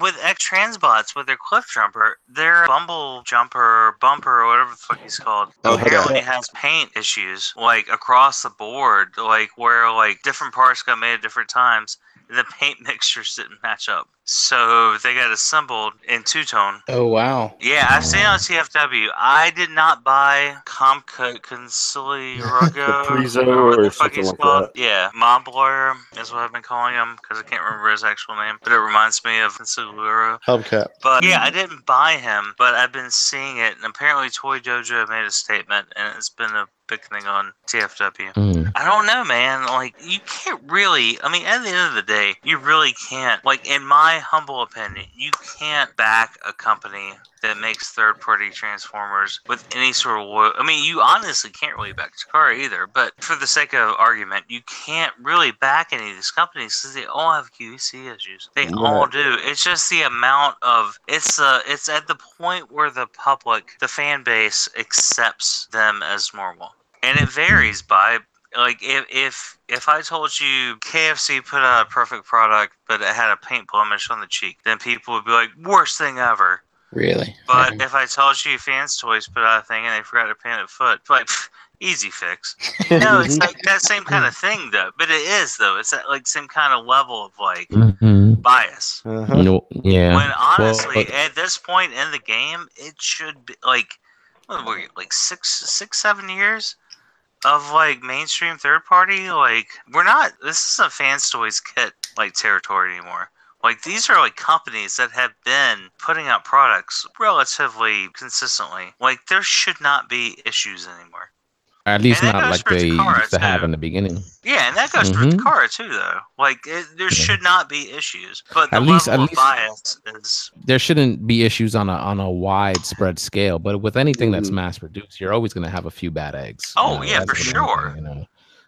with X Transbots with their cliff jumper, their bumble jumper, bumper, or whatever the fuck he's called, Oh, apparently has paint issues like across the board, like where like different parts got made at different times. The paint mixtures didn't match up. So they got assembled in two tone. Oh wow. Yeah, I've seen it on TFW. I did not buy Comco Conciliago. Caprizo whatever or something like called. Yeah, Mob Lawyer is what I've been calling him because I can't remember his actual name, but it reminds me of Conciliaro. Hubcap. But yeah, I didn't buy him, but I've been seeing it, and apparently Toy Dojo made a statement, and it's been a thing on TFW. Mm. I don't know, man. Like, you can't really. I mean, at the end of the day, you really can't. Like, in my humble opinion, you can't back a company that makes third-party transformers with any sort of. I mean, you honestly can't really back Takara either. But for the sake of argument, you can't really back any of these companies because they all have QC issues. They all do. It's just the amount of. It's uh, it's at the point where the public, the fan base, accepts them as normal and it varies by like if if if I told you KFC put out a perfect product but it had a paint blemish on the cheek, then people would be like, worst thing ever. Really? But if I told you Fans Toys put out a thing and they forgot to paint it foot, it's like pff, easy fix. no, it's like that same kind of thing though. But it is though. It's that like same kind of level of like Mhm. bias. Uh-huh. No, yeah. When honestly, but- at this point in the game, it should be like, what were you, like six, six, seven years of like mainstream third party. Like, we're not. This isn't Fans Toys kit like territory anymore. Like these are like companies that have been putting out products relatively consistently. Like there should not be issues anymore. At least And not like they Takara, used to have in the beginning. Yeah, and that goes Mhm. for Takara too, though. Like it, there should not be issues, but the At least- at least- bias is There shouldn't be issues on a on a widespread scale, but with anything that's Mhm. mass produced, you're always going to have a few bad eggs. Oh, yeah, for sure. thing, you know.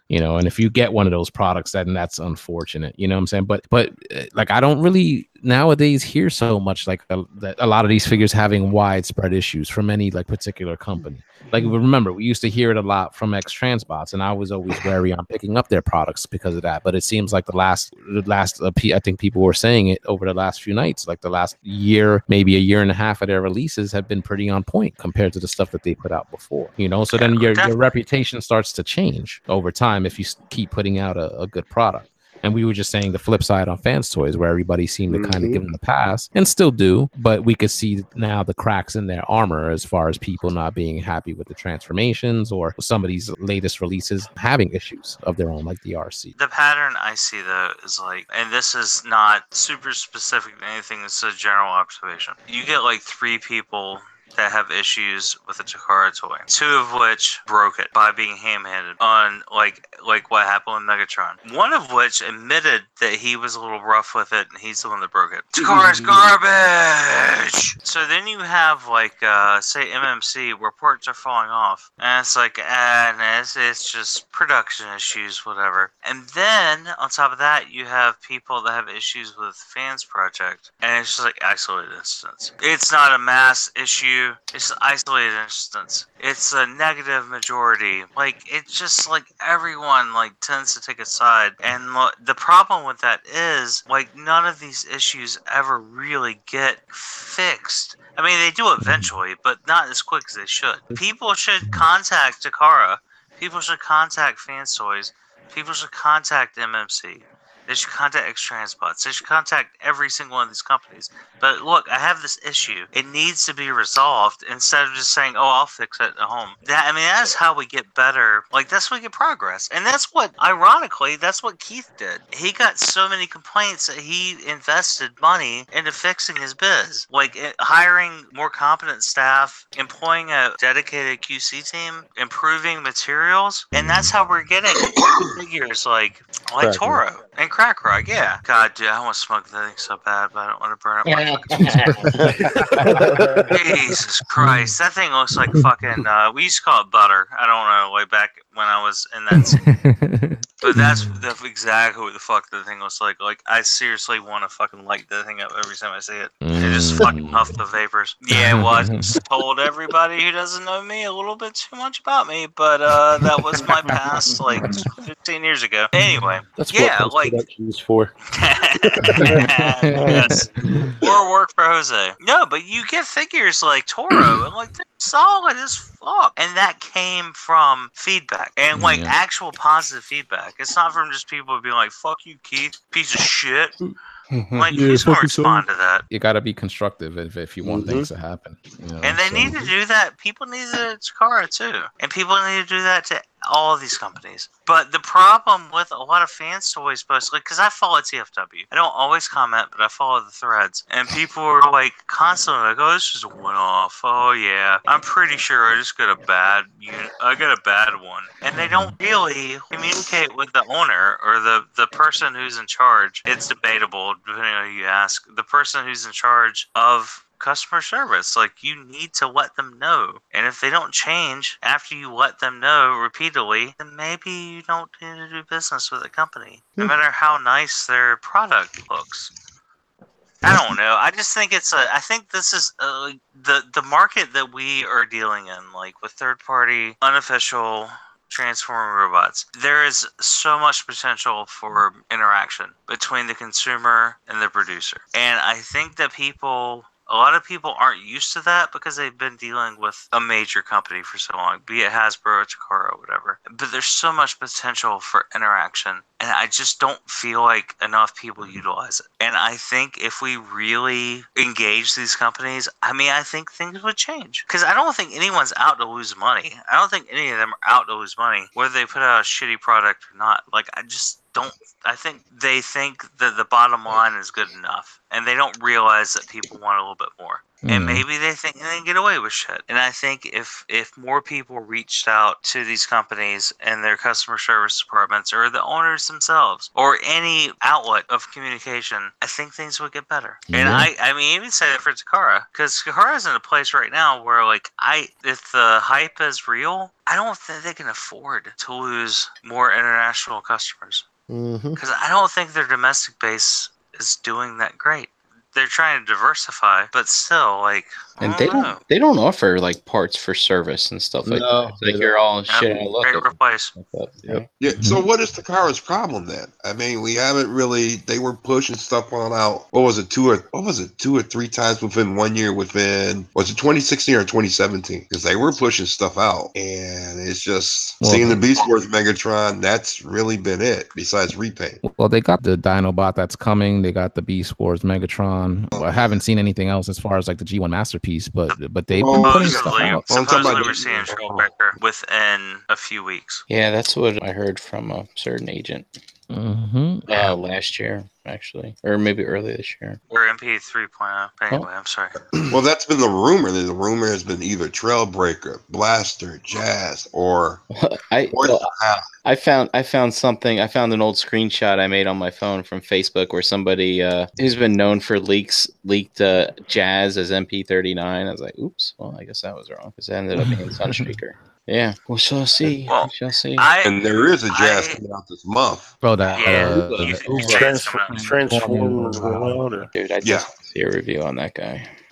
You know, and if you get one of those products, then that's unfortunate. You know what I'm saying? But but uh, like I don't really nowadays hear so much like a, that a lot of these figures having widespread issues from any like particular company. Like remember, we used to hear it a lot from ex transbots, and I was always wary on picking up their products because of that. But it seems like the last the last uh, I think people were saying it over the last few nights, like the last year, maybe a year and a half of their releases have been pretty on point compared to the stuff that they put out before. You know, so then your your reputation starts to change over time if you keep putting out a, a good product. And we were just saying the flip side on fans toys, where everybody seemed to kind of mm-hmm. give them the pass and still do, but we could see now the cracks in their armor as far as people not being happy with the transformations or some of these latest releases having issues of their own, like the Arcee. The pattern I see though is like, and this is not super specific to anything. This is a general observation. You get like three people that have issues with the Takara toy, two of which broke it by being ham-handed on like like what happened with Megatron. One of which admitted that he was a little rough with it, and he's the one that broke it. Takara's garbage. So then you have like uh, say MMC where parts are falling off, and it's like ah, nah, it's, it's just production issues, whatever. And then on top of that, you have people that have issues with Fans Project, and it's just like isolated instance. It's not a mass issue. It's an isolated instance. It's a negative majority. Like it's just like everyone like tends to take a side, and lo- the problem with that is like none of these issues ever really get fixed. I mean, they do mm-hmm. eventually, but not as quick as they should. People should contact Takara. People should contact Fans Toys. People should contact MMC. They should contact X Transbots. They should contact every single one of these companies. But look, I have this issue. It needs to be resolved instead of just saying, "Oh, I'll fix it at home." That I mean, that's how we get better. Like that's how we get progress, and that's what, ironically, that's what Keith did. He got so many complaints that he invested money into fixing his biz, like eh, hiring more competent staff, employing a dedicated QC team, improving materials, and that's how we're getting figures like like Toro and Crack Rock. Yeah, God, dude, I want to smoke that thing so bad, but I don't want to burn up my Jesus Christ, that thing looks like fucking. Uh, we used to call it butter. I don't know, way back when I was in that. scene. But that's the, exactly what the fuck the thing was like. Like, I seriously want to fucking light the thing up every time I see it. And just fucking huff the vapors. Yeah, well, I just told everybody who doesn't know me a little bit too much about me, but uh, that was my past like 15 years ago. Anyway, That's Yeah, what like- post-production is for. yes. Or work for Jose. No, but you get figures like Toro and like they're solid as fuck. And that came from feedback and like Yeah. actual positive feedback. feedback. It's not from just people being like, "Fuck you, Keith, piece of shit." Mhm. Like Yeah, he's gonna fucking so. respond to that. You got to be constructive if, if you want Mhm. things to happen. you know, And they so- need to do that. People need to do that to Takara too, and people need to do that to all these companies. But the problem with a lot of fans toys like, because I follow TFW, I don't always comment, but I follow the threads, and people are like constantly like, "Oh, this is a one-off. Oh yeah, I'm pretty sure I just got a bad, unit. I got a bad one," and they don't really communicate with the owner or the the person who's in charge. It's debatable depending on who you ask. The person who's in charge of customer service. Like you need to let them know. And if they don't change after you let them know repeatedly, then maybe you don't need to do business with the company. No matter how nice their product looks. I don't know. I just think it's a. I think this is uh like, the the market that we are dealing in, like with third party, unofficial transformer robots. There is so much potential for interaction between the consumer and the producer, and I think that people. A lot of people aren't used to that because they've been dealing with a major company for so long, be it Hasbro, Takara, whatever. But there's so much potential for interaction, and I just don't feel like enough people mm-hmm. utilize it. And I think if we really engage these companies, I mean, I think things would change. Because I don't think anyone's out to lose money. I don't think any of them are out to lose money, whether they put out a shitty product or not. Like, I just don't. I think they think that the bottom line is good enough, and they don't realize that people want a little bit more and Mm. maybe they think they can get away with shit. And I think if if more people reached out to these companies and their customer service departments or the owners themselves or any outlet of communication, I think things would get better. And Yeah. I I mean even say that for Takara because Takara's in a place right now where like I if the hype is real, I don't think they can afford to lose more international customers Mm-hmm. because I don't think their domestic base is doing that great. They're trying to diversify, but still, like, And they don't know. don't they don't offer like parts for service and stuff like No, that. It's like you're all Yeah, shit out of luck. Great over replace. stuff. Yeah. Yeah. So mm-hmm. what is Takara's problem then? I mean, we haven't really. They were pushing stuff on out. What was it? Two or what was it? Two or three times within one year. Within was it 2016 or 2017? Because they were pushing stuff out, and it's just Well- seeing the Beast Wars Megatron. That's really been it. Besides repaint. Well, they got the Dinobot that's coming. They got the Beast Wars Megatron. Well, I haven't seen anything else as far as like the G1 Masterpiece, but but they've been putting stuff Supposedly, out. Well, I'm talking supposedly we're the- seeing Trailbreaker within a few weeks. Yeah, that's what I heard from a certain agent hmm uh, last year, actually, or maybe early this year. Or MP 3.0. Anyway, I'm sorry. Well, that's been the rumor. The rumor has been either Trailbreaker, Blaster, Jazz, or I or well, I found I found something. I found an old screenshot I made on my phone from Facebook where somebody uh, who's been known for leaks leaked uh, Jazz as MP39. I was like, oops. Well, I guess that was wrong because it ended up being Sunstreaker. Yeah, we shall see. Well, we shall see. I and there is a Jazz I- coming out this month. Bro, that Yeah, uh, you- the- you- Transform, transform rollout Dude, I just Yeah. see a review on that guy.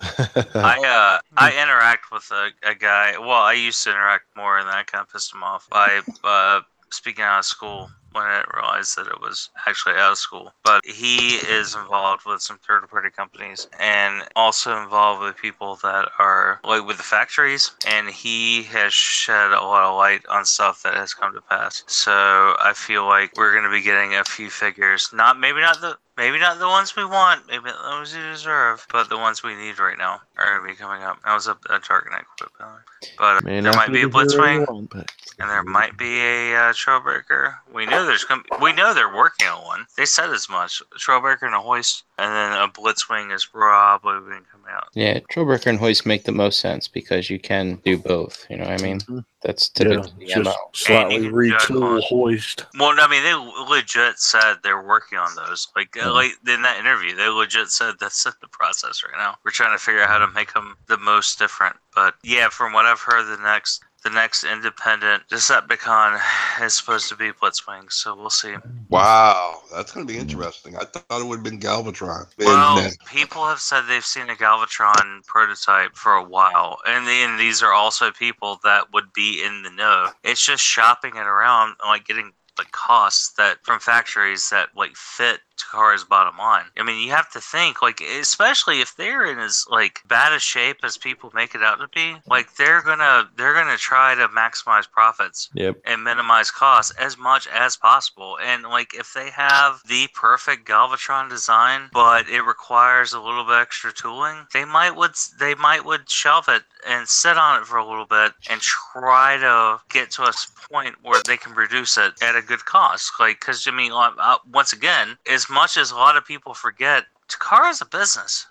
I uh I interact with a, a guy. Well, I used to interact more, and I kind of pissed him off. I uh speaking out of school when I didn't realize that it was actually out of school. But he is involved with some third party companies and also involved with people that are like with the factories. And he has shed a lot of light on stuff that has come to pass. So I feel like we're going to be getting a few figures. Not maybe not the. Maybe not the ones we want, maybe not the ones we deserve, but the ones we need right now are going to be coming up. That was a, a Dark Knight quip, by the way. But May there might be a Blitzwing, want, but- and there might be a uh, Trailbreaker. We know there's gonna be, we know they're working on one. They said as much. Trailbreaker and a Hoist, and then a Blitzwing is probably going to come out. Yeah, Trailbreaker and Hoist make the most sense because you can do both. You know what I mean? Mhm. That's typically the just slightly And you can retool hoist. Well, I mean, they legit said they're working on those. Like, uh, Yeah. like in that interview, they legit said that's in the process right now. We're trying to figure out how to make them the most different. But yeah, from what I've heard, the next the next independent Decepticon is supposed to be Blitzwing. So we'll see. Wow, that's going to be interesting. I thought it would have been Galvatron. And, Well, uh, people have said they've seen a Galvatron prototype for a while, and then these are also people that would be in the know. It's just shopping it around, like getting the costs that from factories that like fit Takara's bottom line. I mean, you have to think like, especially if they're in as like bad a shape as people make it out to be, like they're gonna they're gonna try to maximize profits Yep. and minimize costs as much as possible. And like if they have the perfect Galvatron design, but it requires a little bit extra tooling, they might would they might would shelve it and sit on it for a little bit and try to get to a point where they can produce it at a good cost. Like because I mean, uh, uh, once again, as much as a lot of people forget, Takara is a business.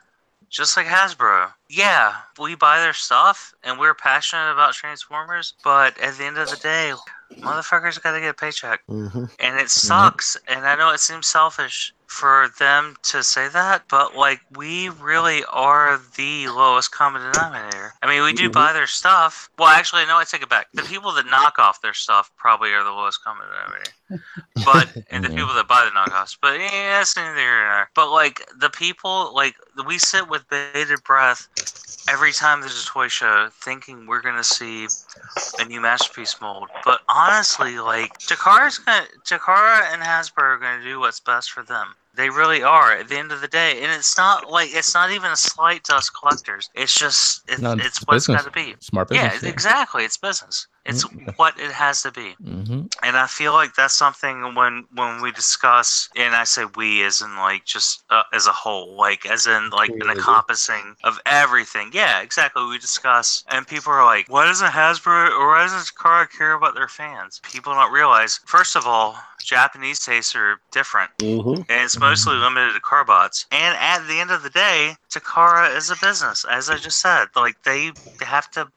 Just like Hasbro. Yeah, we buy their stuff and we're passionate about Transformers, but at the end of the day, motherfuckers gotta get a paycheck. Mm-hmm. And it sucks. And I know it seems selfish for them to say that, but like we really are the lowest common denominator. I mean, we do buy their stuff. Well, actually, no, I take it back. The people that knock off their stuff probably are the lowest common denominator. But and the people that buy the knockoffs. But yeah, that's neither here nor there. But like the people, like we sit with bated breath every time there's a toy show, thinking we're gonna see a new masterpiece mold. But honestly, like Takara's gonna Takara and Hasbro are gonna do what's best for them. They really are at the end of the day, and it's not like it's not even a slight to us collectors. It's just it's, No, it's it's what it's business. got to be. Smart Yeah, business. exactly. It's business. It's Mm. what it has to be hmm and I feel like that's something when when we discuss, and I say we as in like just uh, as a whole, like as in like an encompassing of everything. Yeah, exactly. We discuss, and people are like, "Why doesn't Hasbro or why doesn't Takara care about their fans?" People don't realize, first of all, Japanese tastes are different, Mm-hmm. and it's mostly limited to Carbots. And at the end of the day, Takara is a business, as I just said. Like they have to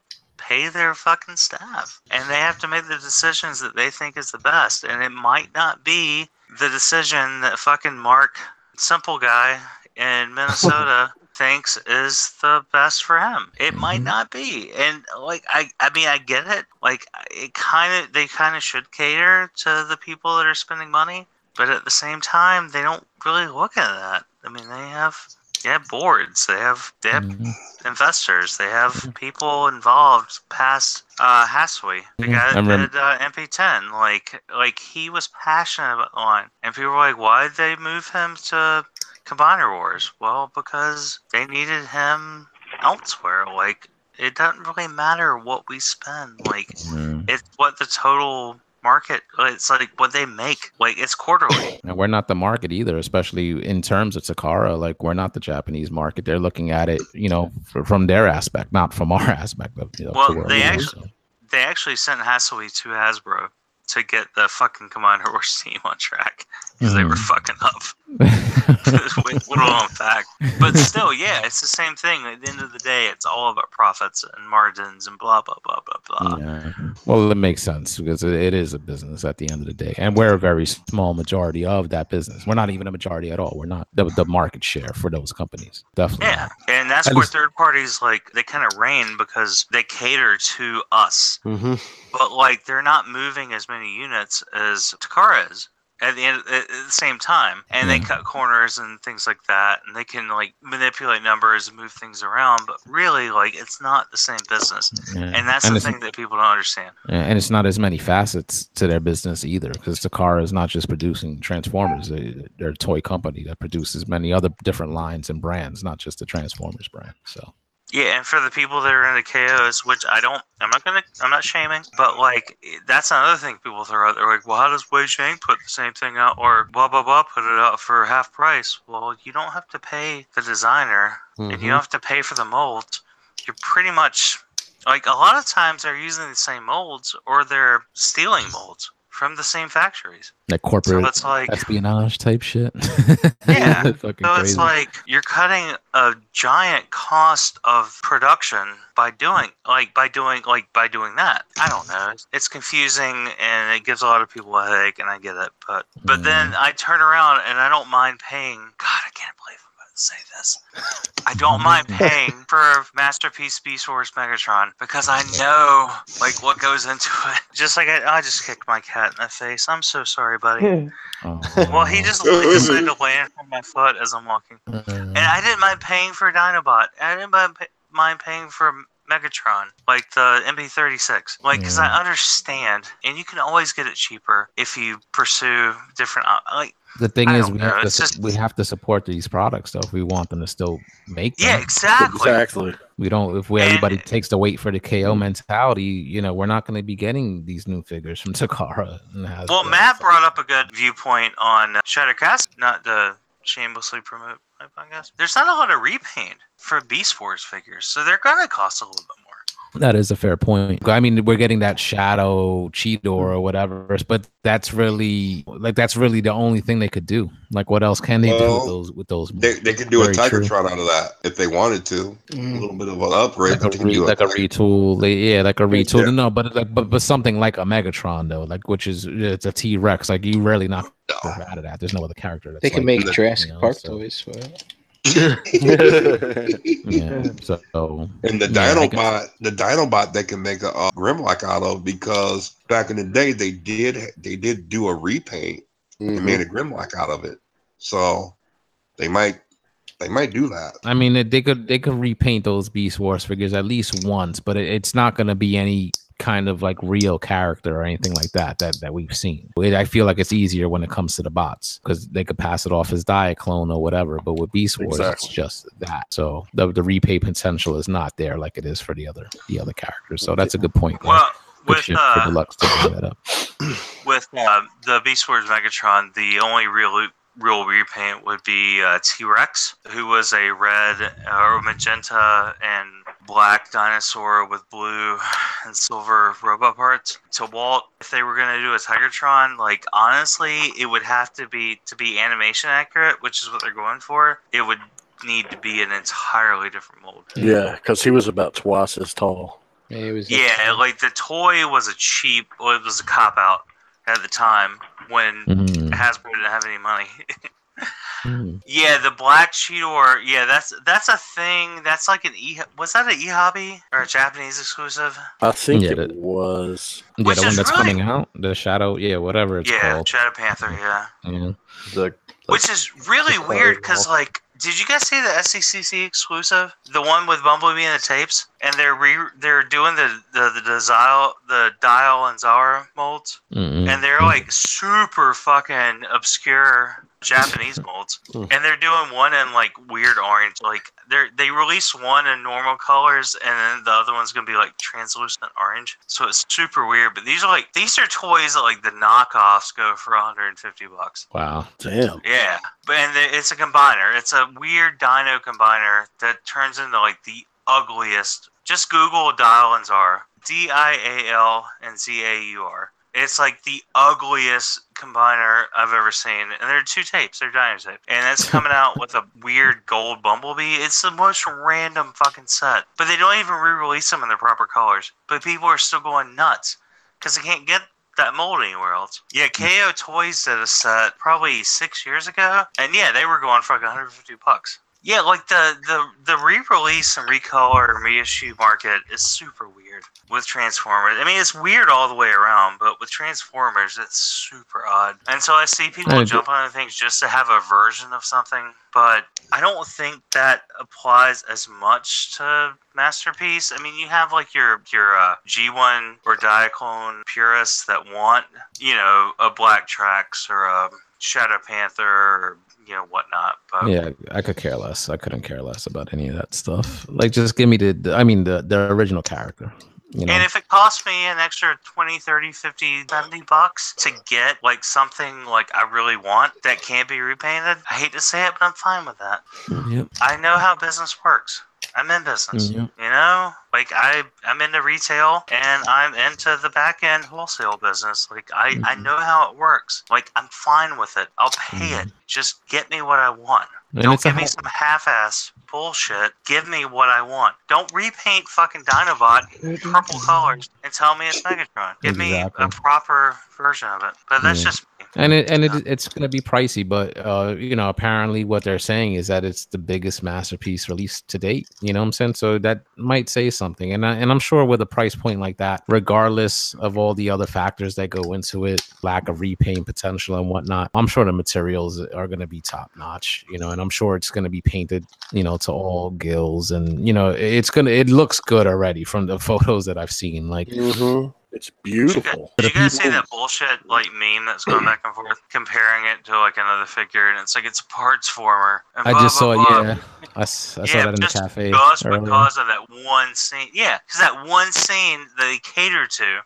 pay their fucking staff. And they have to make the decisions that they think is the best. And it might not be the decision that fucking mark simple guy in minnesota thinks is the best for him. It might Mhm. not be. And like i i mean i get it. Like it kind of they kind of should cater to the people that are spending money. But at the same time they don't really look at that. I mean they have they have boards they have they have Mhm. investors. They have people involved past uh, Hathaway, the Mhm. guy that did uh, MP10. Like, like he was passionate about the line, and people were like, "Why did they move him to Combiner Wars?" Well, because they needed him elsewhere. Like, it doesn't really matter what we spend. Like, Mm. it's what the total market. Uh, it's like what they make. Like, it's quarterly. And we're not the market either, especially in terms of Takara. Like we're not the Japanese market. They're looking at it, you know, f- from their aspect, not from our aspect of you know. Well, they we actually- they actually sent Hathaway to Hasbro to get the fucking Combiner Wars team on track because they were Mhm. fucking up. Little fact. But still, yeah, it's the same thing. At the end of the day, it's all about profits and margins and blah blah blah blah blah. Yeah. Well, it makes sense because it, it is a business at the end of the day, and we're a very small majority of that business. We're not even a majority at all. We're not the, the market share for those companies. Definitely. Yeah, and that's At where least- third parties like they kind of reign because they cater to us. Mm-hmm. but like they're not moving as many units as Takara is at the end at the same time, and they hmm. cut corners and things like that, and they can like manipulate numbers and move things around. But really, like it's not the same business, Yeah. and that's And the thing that people don't understand. Yeah, and it's not as many facets to their business either, because Takara is not just producing Transformers; they, they're a toy company that produces many other different lines and brands, not just the Transformers brand. So, Yeah, and for the people that are into KOs, which I don't, I'm not gonna, I'm not shaming, but like that's another thing people throw out. They're like, well, how does Weijiang put the same thing out, or blah blah blah, put it out for half price? Well, you don't have to pay the designer, and you mm-hmm. don't have to pay for the molds. You're pretty much like a lot of times they're using the same molds, or they're stealing molds from the same factories. that So corporate it's like espionage type shit. Yeah. So crazy. it's like you're cutting a giant cost of production by doing like by doing like by doing that. I don't know. It's confusing and it gives a lot of people a headache and I get it. But but then mm. I turn around and I don't mind paying God, I can't believe I'm about to say this. I don't mind paying for Masterpiece Beast Wars Megatron because I know like what goes into it. Just like I, I just kicked my cat in the face. I'm so sorry, buddy. Oh, Well, he just he decided to land on my foot as I'm walking. And I didn't mind paying for Dinobot. I didn't mind, pay- mind paying for Megatron, like the MP36. Like, because I understand, and you can always get it cheaper if you pursue different. Like, The thing I is, we have, to, just- we have to support these products though if we want them to still make them. Yeah, exactly. Exactly. We don't. If we, And- takes the wait for the KO mentality, you know, we're not going to be getting these new figures from Takara. And Hasbro. Well, Matt brought up a good viewpoint on uh, Shattercast, not the shamelessly promote my podcast. There's not a lot of repaint for Beast Wars figures, so they're gonna cost a little bit more. That is a fair point. I mean, we're getting that shadow Cheetor or whatever, but that's really like that's really the only thing they could do. Like, what else can they do with those? With those, They, they could do a Very true. Tigertron out of that if they wanted to. A little bit of an upgrade, like a, re, like a Tiger- retool, like, yeah, like a retool. Yeah. No, but like, but but something like a Megatron though, like which is it's a T Rex. Like you rarely knock No. out of that. There's no other character. That's They can like make that, Jurassic you know, Park so- toys for it. Yeah. So And the Yeah, I guess- Dinobot, the Dinobot, they can make a uh, Grimlock out of because back in the day they did they did do a repaint and Mhm. made a Grimlock out of it. So they might they might do that. I mean, they could they could repaint those Beast Wars figures at least once, but it, it's not going to be any kind of like real character or anything like that that that we've seen. It- I feel like it's easier when it comes to the bots because they could pass it off as Diaclone or whatever. But with Beast Wars, it's just that. So the the repay potential is not there like it is for the other the other characters. So that's a good point. Well, with uh, Deluxe to bring that up. with uh, the Beast Wars Megatron, the only real real repaint would be uh, T Rex, who was a red or magenta and black dinosaur with blue and silver robot parts. To Walt, if they were going to do a Tigertron, like honestly, it would have to be to be animation accurate, which is what they're going for. It would need to be an entirely different mold. Yeah, because he was about twice as tall. Yeah, it was Yeah, like the toy was a cheap, well, it was a cop out at the time when Mhm. Hasbro didn't have any money. Mhm. yeah, the black Cheetor. Yeah, that's that's a thing. That's like an e. Was that an e hobby or a Japanese exclusive? I think Yeah, it that- was. Yeah, Which the one that's really- coming out, the Shadow, yeah, whatever it's yeah, called. Shadow Panther. Yeah, Yeah. The, which is really weird because like. Did you guys see the SDCC exclusive, the one with Bumblebee and the tapes, and they're re- they're doing the the the, the dial the dial and Zara molds, Mhm. and they're like super fucking obscure Japanese molds, Hmm. and they're doing one in like weird orange. Like they they release one in normal colors, and then the other one's gonna be like translucent orange. So it's super weird. But these are like these are toys that like the knockoffs go for 150 bucks. Wow. Damn. Yeah, but and the- it's a combiner. It's a weird Dino combiner that turns into like the ugliest. Just Google Dial and Zar. D I A L and Z A U R. It's like the ugliest combiner I've ever seen. And there are two tapes. They're Dino tape. And it's coming out with a weird gold bumblebee. It's the most random fucking set. But they don't even re-release them in their proper colors. But people are still going nuts because they can't get that mold anywhere else. Yeah, hmm. KO Toys did a set probably six years ago, and yeah, they were going for like 150 bucks. Yeah, like the the the re-release and recolor and reissue market is super weird with Transformers. I mean, it's weird all the way around, but with Transformers, it's super odd. And so I see people I jump on things just to have a version of something, but I don't think that applies as much to Masterpiece. I mean, you have like your your uh, G1 or Diaclone purists that want you know a Black Tracks or a Shadow Panther you know whatnot. But Yeah, I could care less. I couldn't care less about any of that stuff. Like, just give me the, the I mean, the the original character. You know, And if it costs me an extra 20, 30, 50, 70 bucks to get like something like I really want that can't be repainted, I hate to say it, but I'm fine with that. Yep. I know how business works. I'm in business. Mhm. You know, like I, I'm into retail and I'm into the back end wholesale business. Like I, I Mhm. know how it works. Like I'm fine with it. I'll pay it. Just get me what I want. And Don't give me whole- some half-ass bullshit. Give me what I want. Don't repaint fucking Dinobot purple colors and tell me it's Megatron. Give me a proper version of it. But that's Yeah. just. And it and it, it's going to be pricey but uh you know apparently what they're saying is that it's the biggest masterpiece released to date you know what i'm saying so that might say something and I, and i'm sure with a price point like that regardless of all the other factors that go into it lack of repaint potential and whatnot i'm sure the materials are going to be top notch you know and i'm sure it's going to be painted you know to all gills and you know it's gonna it looks good already from the photos that i've seen like Mm-hmm. It's beautiful. Did you guys see that bullshit like meme that's going back and forth, comparing it to like another figure, and it's like it's parts former. And I blah, just blah, saw blah. yeah. I saw Yeah, that in the cafe. Just earlier. because of that one scene. Yeah, because that one scene that they cater to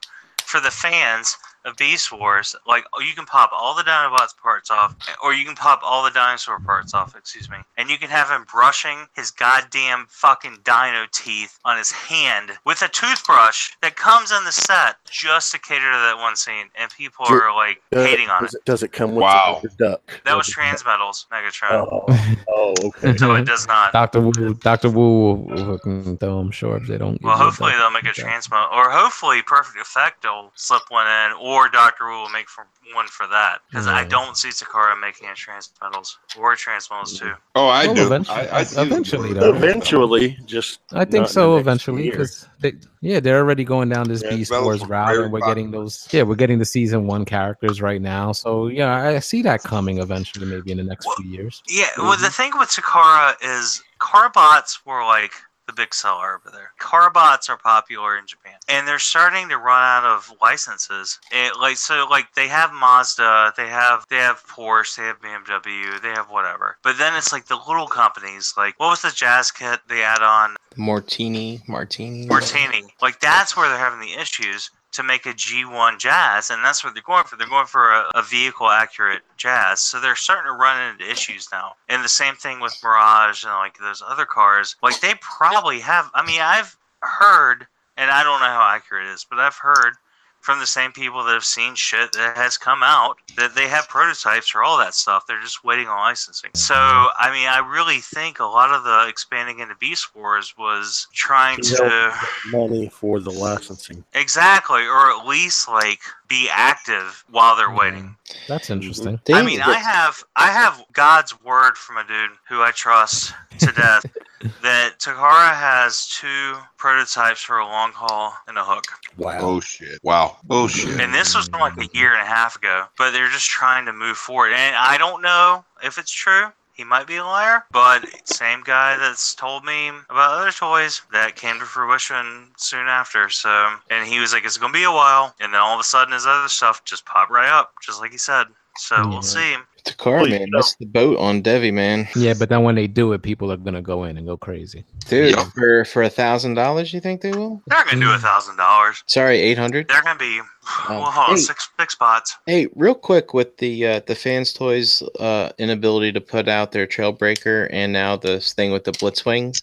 for the fans of Beast Wars, like oh, you can pop all the Dinobots parts off, or you can pop all the dinosaur parts off, excuse me, and you can have him brushing his goddamn fucking dino teeth on his hand with a toothbrush that comes in the set just to cater to that one scene, and people Sure. are like hating on does it. it? Does it come with Wow. the duck? That was Does it- Transmetals, Megatron. Oh, oh, okay. So it does not. Doctor Wu, Doctor Wu will fucking throw them short if they don't. Well, hopefully that. they'll make a Okay. transmo, or hopefully Perfect Effect will slip one in, or Doctor Wu will make for one for that. Because I mm. don't see Takara making a Transmetals or Transmetals too. Oh, I Well, do. eventually- I, I eventually, though. Eventually, just I think so eventually because they, yeah, they're already going down this Yeah, Beast Wars route, and we're getting those. Yeah, we're getting the season one characters right now, so yeah, I see that coming eventually, maybe in the next Well, few years. Yeah, well, the thing with Takara is Carbots were like the big seller over there. Carbots are popular in Japan, and they're starting to run out of licenses. It, like so, like they have Mazda, they have they have Porsche, they have BMW, they have whatever. But then it's like the little companies, like what was the Jazz kit they add on Martini, Martini. Martini. Like that's where they're having the issues to make a G1 Jazz, and that's what they're going for. They're going for a, a vehicle accurate Jazz, so they're starting to run into issues now. And the same thing with Mirage and like those other cars. Like they probably have. I mean, I've heard, and I don't know how accurate it is, but I've heard from the same people that have seen shit that has come out that they have prototypes for all that stuff. They're just waiting on licensing. So, I mean, I really think a lot of the expanding into Beast Wars was trying to money for the licensing. exactly, or at least like be active while they're mm-hmm. waiting. That's mm-hmm. interesting. They- I mean, I have I have God's word from a dude who I trust to death that Takara has two prototypes for a long haul and a hook. Wow. Oh shit! Wow. Oh shit! And this was from like a year and a half ago, but they're just trying to move forward. And I don't know if it's true. He might be a liar, but same guy that's told me about other toys that came to fruition soon after. So, and he was like, "It's gonna be a while," and then all of a sudden, his other stuff just popped right up, just like he said. So Yeah. we'll see. Takara, Please man, don't. missed the boat on Devi, man. Yeah, but then when they do it, people are gonna go in and go crazy. Dude, Yeah. for for a thousand dollars, you think they will? They're gonna do a thousand dollars. Sorry, eight hundred. They're gonna be Oh, well, hold on, hey. six six spots. Hey, real quick with the uh, the fans toys uh, inability to put out their Trailbreaker and now this thing with the Blitzwing.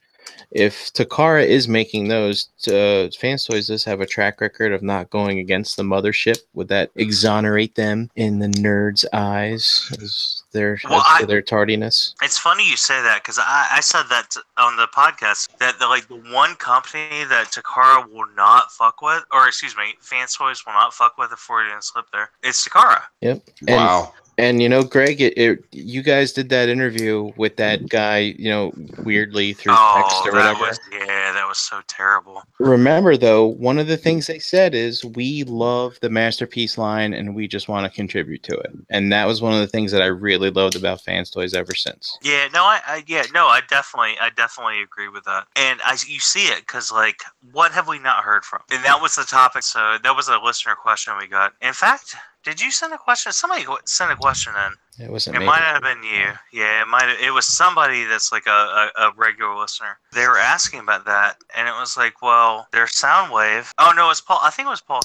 If Takara is making those, uh, fans toys does have a track record of not going against the mothership. Would that exonerate them in the nerds' eyes as their Well, as I- their tardiness? It's funny you say that because I, I said that on the podcast that the, like the one company that Takara will not fuck with, or excuse me, Fans Toys will not fuck with if Freudian slip there. It's Takara. Yep. And, wow. And you know, Greg, it, it you guys did that interview with that guy, you know, weirdly through oh, text Oh, or that whatever. was yeah, that was so terrible. Remember though, one of the things they said is we love the masterpiece line and we just want to contribute to it. And that was one of the things that I really loved about Fans Toys ever since. Yeah, no, I, I yeah, no, I definitely, I definitely agree with that. And I, you see it because like, what have we not heard from? And that was the topic. So that was a listener question we got. In fact, did you send a question? Somebody sent a question in. It wasn't It might have been you. Yeah, it might. Have, it was somebody that's like a, a, a regular listener. They were asking about that, and it was like, well, their Soundwave. Oh no, it's Paul. I think it was Paul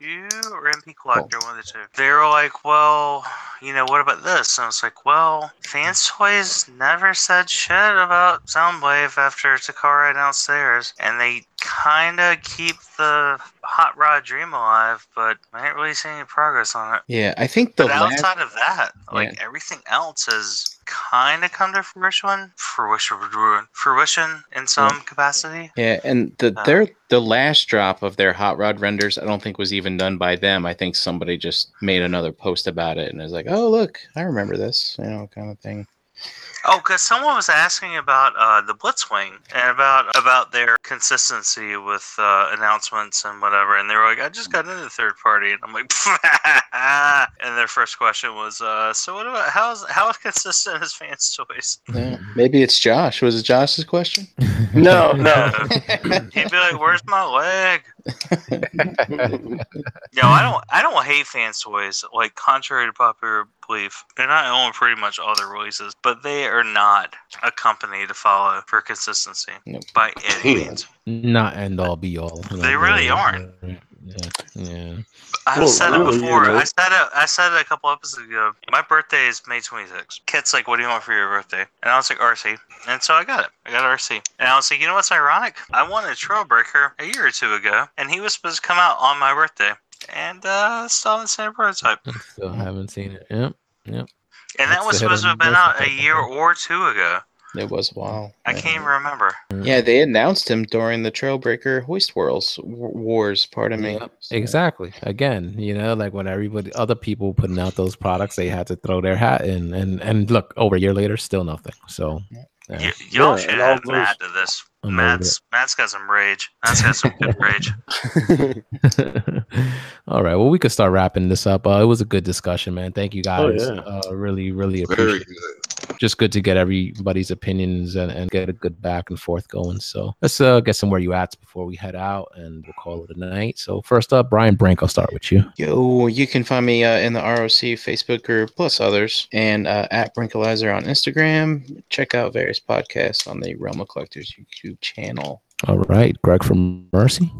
Chu or MP Collector, one of the two. They were like, well, you know, what about this? And I was like, well, Fans Toys never said shit about Soundwave after Takara announced theirs, and they kind of keep the Hot Rod Dream alive, but I ain't really seeing any progress on it. Yeah, I think the But last outside of that, like everything else has kind of come to fruition, fruition, fruition in some capacity. Yeah, and the Uh, their the last drop of their hot rod renders, I don't think was even done by them. I think somebody just made another post about it and is like, "Oh, look, I remember this," you know, kind of thing. Oh, because someone was asking about uh, the Blitzwing and about about their consistency with uh, announcements and whatever, and they were like, "I just got into third party," and I'm like, and their first question was, uh, "So what about how's how consistent is Fans Toys?" Yeah. Maybe it's Josh. Was it Josh's question? No, no. He'd be like, "Where's my leg?" no, I don't, I don't hate Fans Toys. Like, contrary to popular belief, and I own pretty much all their releases, but they are not a company to follow for consistency Nope. by any means. Not end all be all. They really aren't. Yeah, yeah. I've Well, said really, it you before. know. I said it. I said it a couple episodes ago. My birthday is May 26th. Kit's like, "What do you want for your birthday?" And I was like, "Arcee." And so I got it. I got Arcee. And I was like, "You know what's ironic? I wanted a Trailbreaker a year or two ago, and he was supposed to come out on my birthday, and uh, still haven't seen a prototype. Still haven't seen it. Yep. Yep. And That's that was supposed to have been out a year or two ago. It was wow. I can't even remember. Yeah, they announced him during the Trailbreaker Hoist Wars. Wars, pardon me. Yep, So- Exactly. Again, you know, like when everybody, other people putting out those products, they had to throw their hat in, and and look, over a year later, still nothing. So, yeah. Y- y'all Yeah, should add those- to this. I'm Matt's Matt's got some rage. Matt's got some good rage. All right. Well, we could start wrapping this up. Uh, it was a good discussion, man. Thank you Oh, guys. yeah. uh, really, really Very appreciate. good. Just good to get everybody's opinions and, and get a good back and forth going. So let's uh, get some where you at before we head out, and we'll call it a night. So first up, Brian Brink. I'll start with you. Yo, you can find me uh, in the ROC Facebook group plus others, and uh, at Brinkalizer on Instagram. Check out various podcasts on the Realm of Collectors YouTube channel. All right, Greg from Mercy.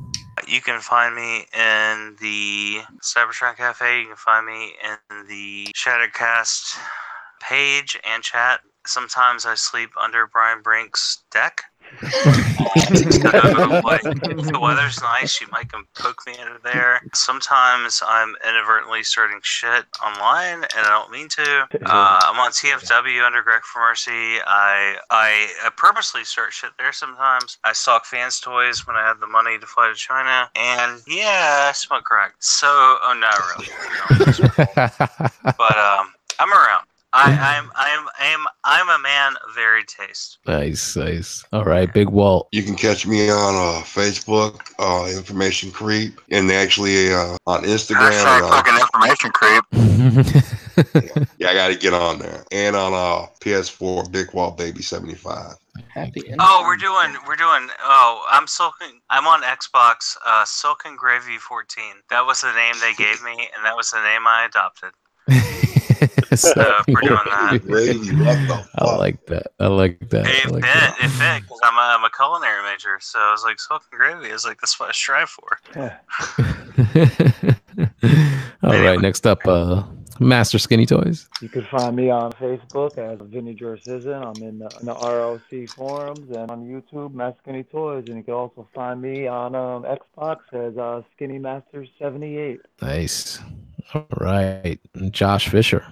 You can find me in the Cybertron Cafe. You can find me in the Shattercast page and chat. Sometimes I sleep under Brian Brink's deck. Like, if the weather's nice, you might come poke me under there. Sometimes I'm inadvertently starting shit online, and I don't mean to. Uh, I'm on TFW under Greg for Mercy. I, I I purposely start shit there sometimes. I stock fans toys when I have the money to fly to China, and yeah, I smoke crack. So, oh, not really. No, but um, I'm around. I, I'm I'm I'm I'm a man of varied taste. nice, nice. All right, Big Walt. You can catch me on uh, Facebook, uh, Information Creep, and actually uh, on Instagram. Hashtag uh, fucking information creep. yeah, I got to get on there. And on uh, PS4, Big Walt Baby 75. Happy. Oh, we're doing we're doing. Oh, I'm Silken. I'm on Xbox. Uh, Silken Gravy 14. That was the name they gave me, and that was the name I adopted. So, we're doing that. Gravy, I like that. I like that. It I like fit. that. It fit because I'm a, I'm a culinary major, so I was like Silken Gravy is like that's what I strive for. All right, next up, uh, Master Skinny Toys. You can find me on Facebook as Vinny Jorcizin. I'm in the, in the ROC forums and on YouTube, Master Skinny Toys. And you can also find me on um, Xbox as uh, Skinny Master 78. Nice. All right, Josh Fisher.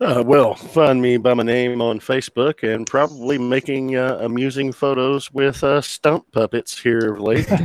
Uh, well, find me by my name on Facebook and probably making uh, amusing photos with uh, stump puppets here of late. I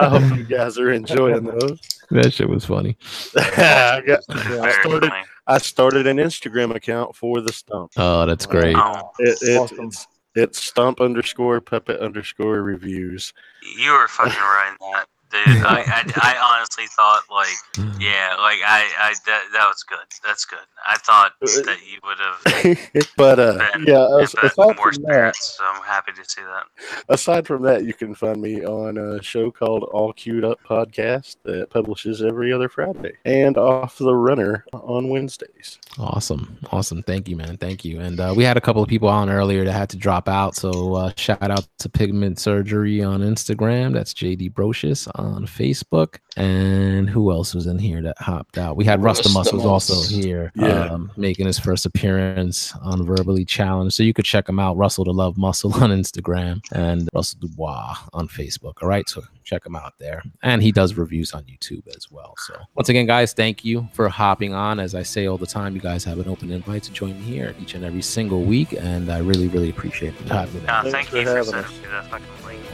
hope you guys are enjoying those. That shit was funny. I, got- I started. funny. I started an Instagram account for the stump. Oh, that's great. Oh, It, it, Awesome. it's, it's stump underscore puppet underscore reviews. you were fucking right that. Dude, I, I, I honestly thought like, yeah, like I, I that, that was good. That's good. I thought that you would have but uh, been, yeah, as, been aside more from that, so I'm happy to see that. aside from that, you can find me on a show called All Queued Up Podcast that publishes every other Friday, and Off the Runner on Wednesdays. Awesome. Awesome. Thank you, man. Thank you. And uh, we had a couple of people on earlier that had to drop out. So uh, shout out to Pigment Surgery on Instagram. That's JD Brocious on Facebook. And who else was in here that hopped out? We had Rustamus was also here, Yeah. um, making his first appearance on Verbally Challenged. So you could check him out, Russell the Love Muscle on Instagram and Russell Dubois on Facebook. All right. So check him out there. And he does reviews on YouTube as well. So once again, guys, thank you for hopping on. As I say all the time, you guys have an open invite to join me here each and every single week. And I really, really appreciate the time today. No, thank you for having sending us.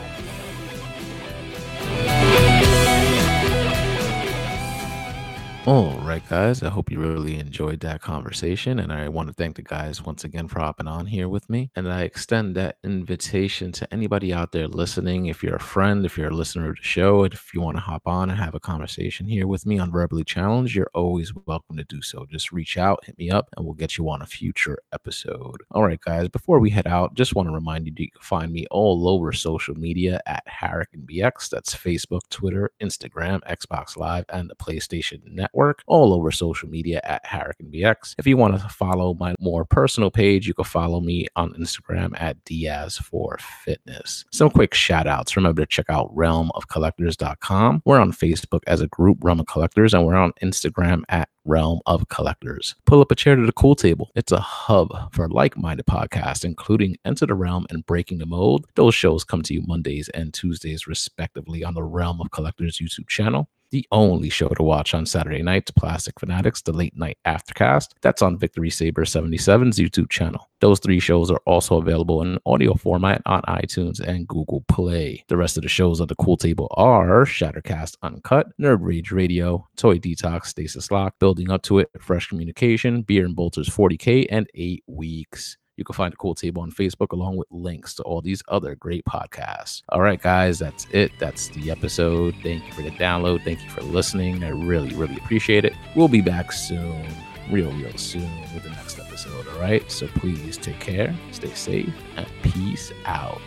All right, guys. I hope you really enjoyed that conversation. And I want to thank the guys once again for hopping on here with me. And I extend that invitation to anybody out there listening. If you're a friend, if you're a listener of the show, if you want to hop on and have a conversation here with me on Verbally Challenge, you're always welcome to do so. Just reach out, hit me up, and we'll get you on a future episode. All right, guys. Before we head out, just want to remind you can find me all over social media at Harrican BX. That's Facebook, Twitter, Instagram, Xbox Live, and the PlayStation Network network, all over social media at Harrican BX. If you want to follow my more personal page, you can follow me on Instagram at Diaz for Fitness. Some quick shout outs. Remember to check out realmofcollectors.com. We're on Facebook as a group, Realm of Collectors, and we're on Instagram at realm of collectors. Pull up a chair to the cool table. It's a hub for like minded podcasts, including Enter the Realm and Breaking the Mold. Those shows come to you Mondays and Tuesdays, respectively, on the Realm of Collectors YouTube channel the only show to watch on Saturday night to Plastic Fanatics, the late night aftercast. That's on Victory Saber 77's YouTube channel. Those three shows are also available in audio format on iTunes and Google Play. The rest of the shows on the Cool Table are Shattercast Uncut, Nerd Rage Radio, Toy Detox, Stasis Lock, Building Up to It, Fresh Communication, Beer and Bolters 40K, and 8 Weeks. You can find Cool Table on Facebook along with links to all these other great podcasts. All right, guys, that's it. That's the episode. Thank you for the download. Thank you for listening. I really, really appreciate it. We'll be back soon, real, real soon with the next episode. All right. So please take care, stay safe, and peace out.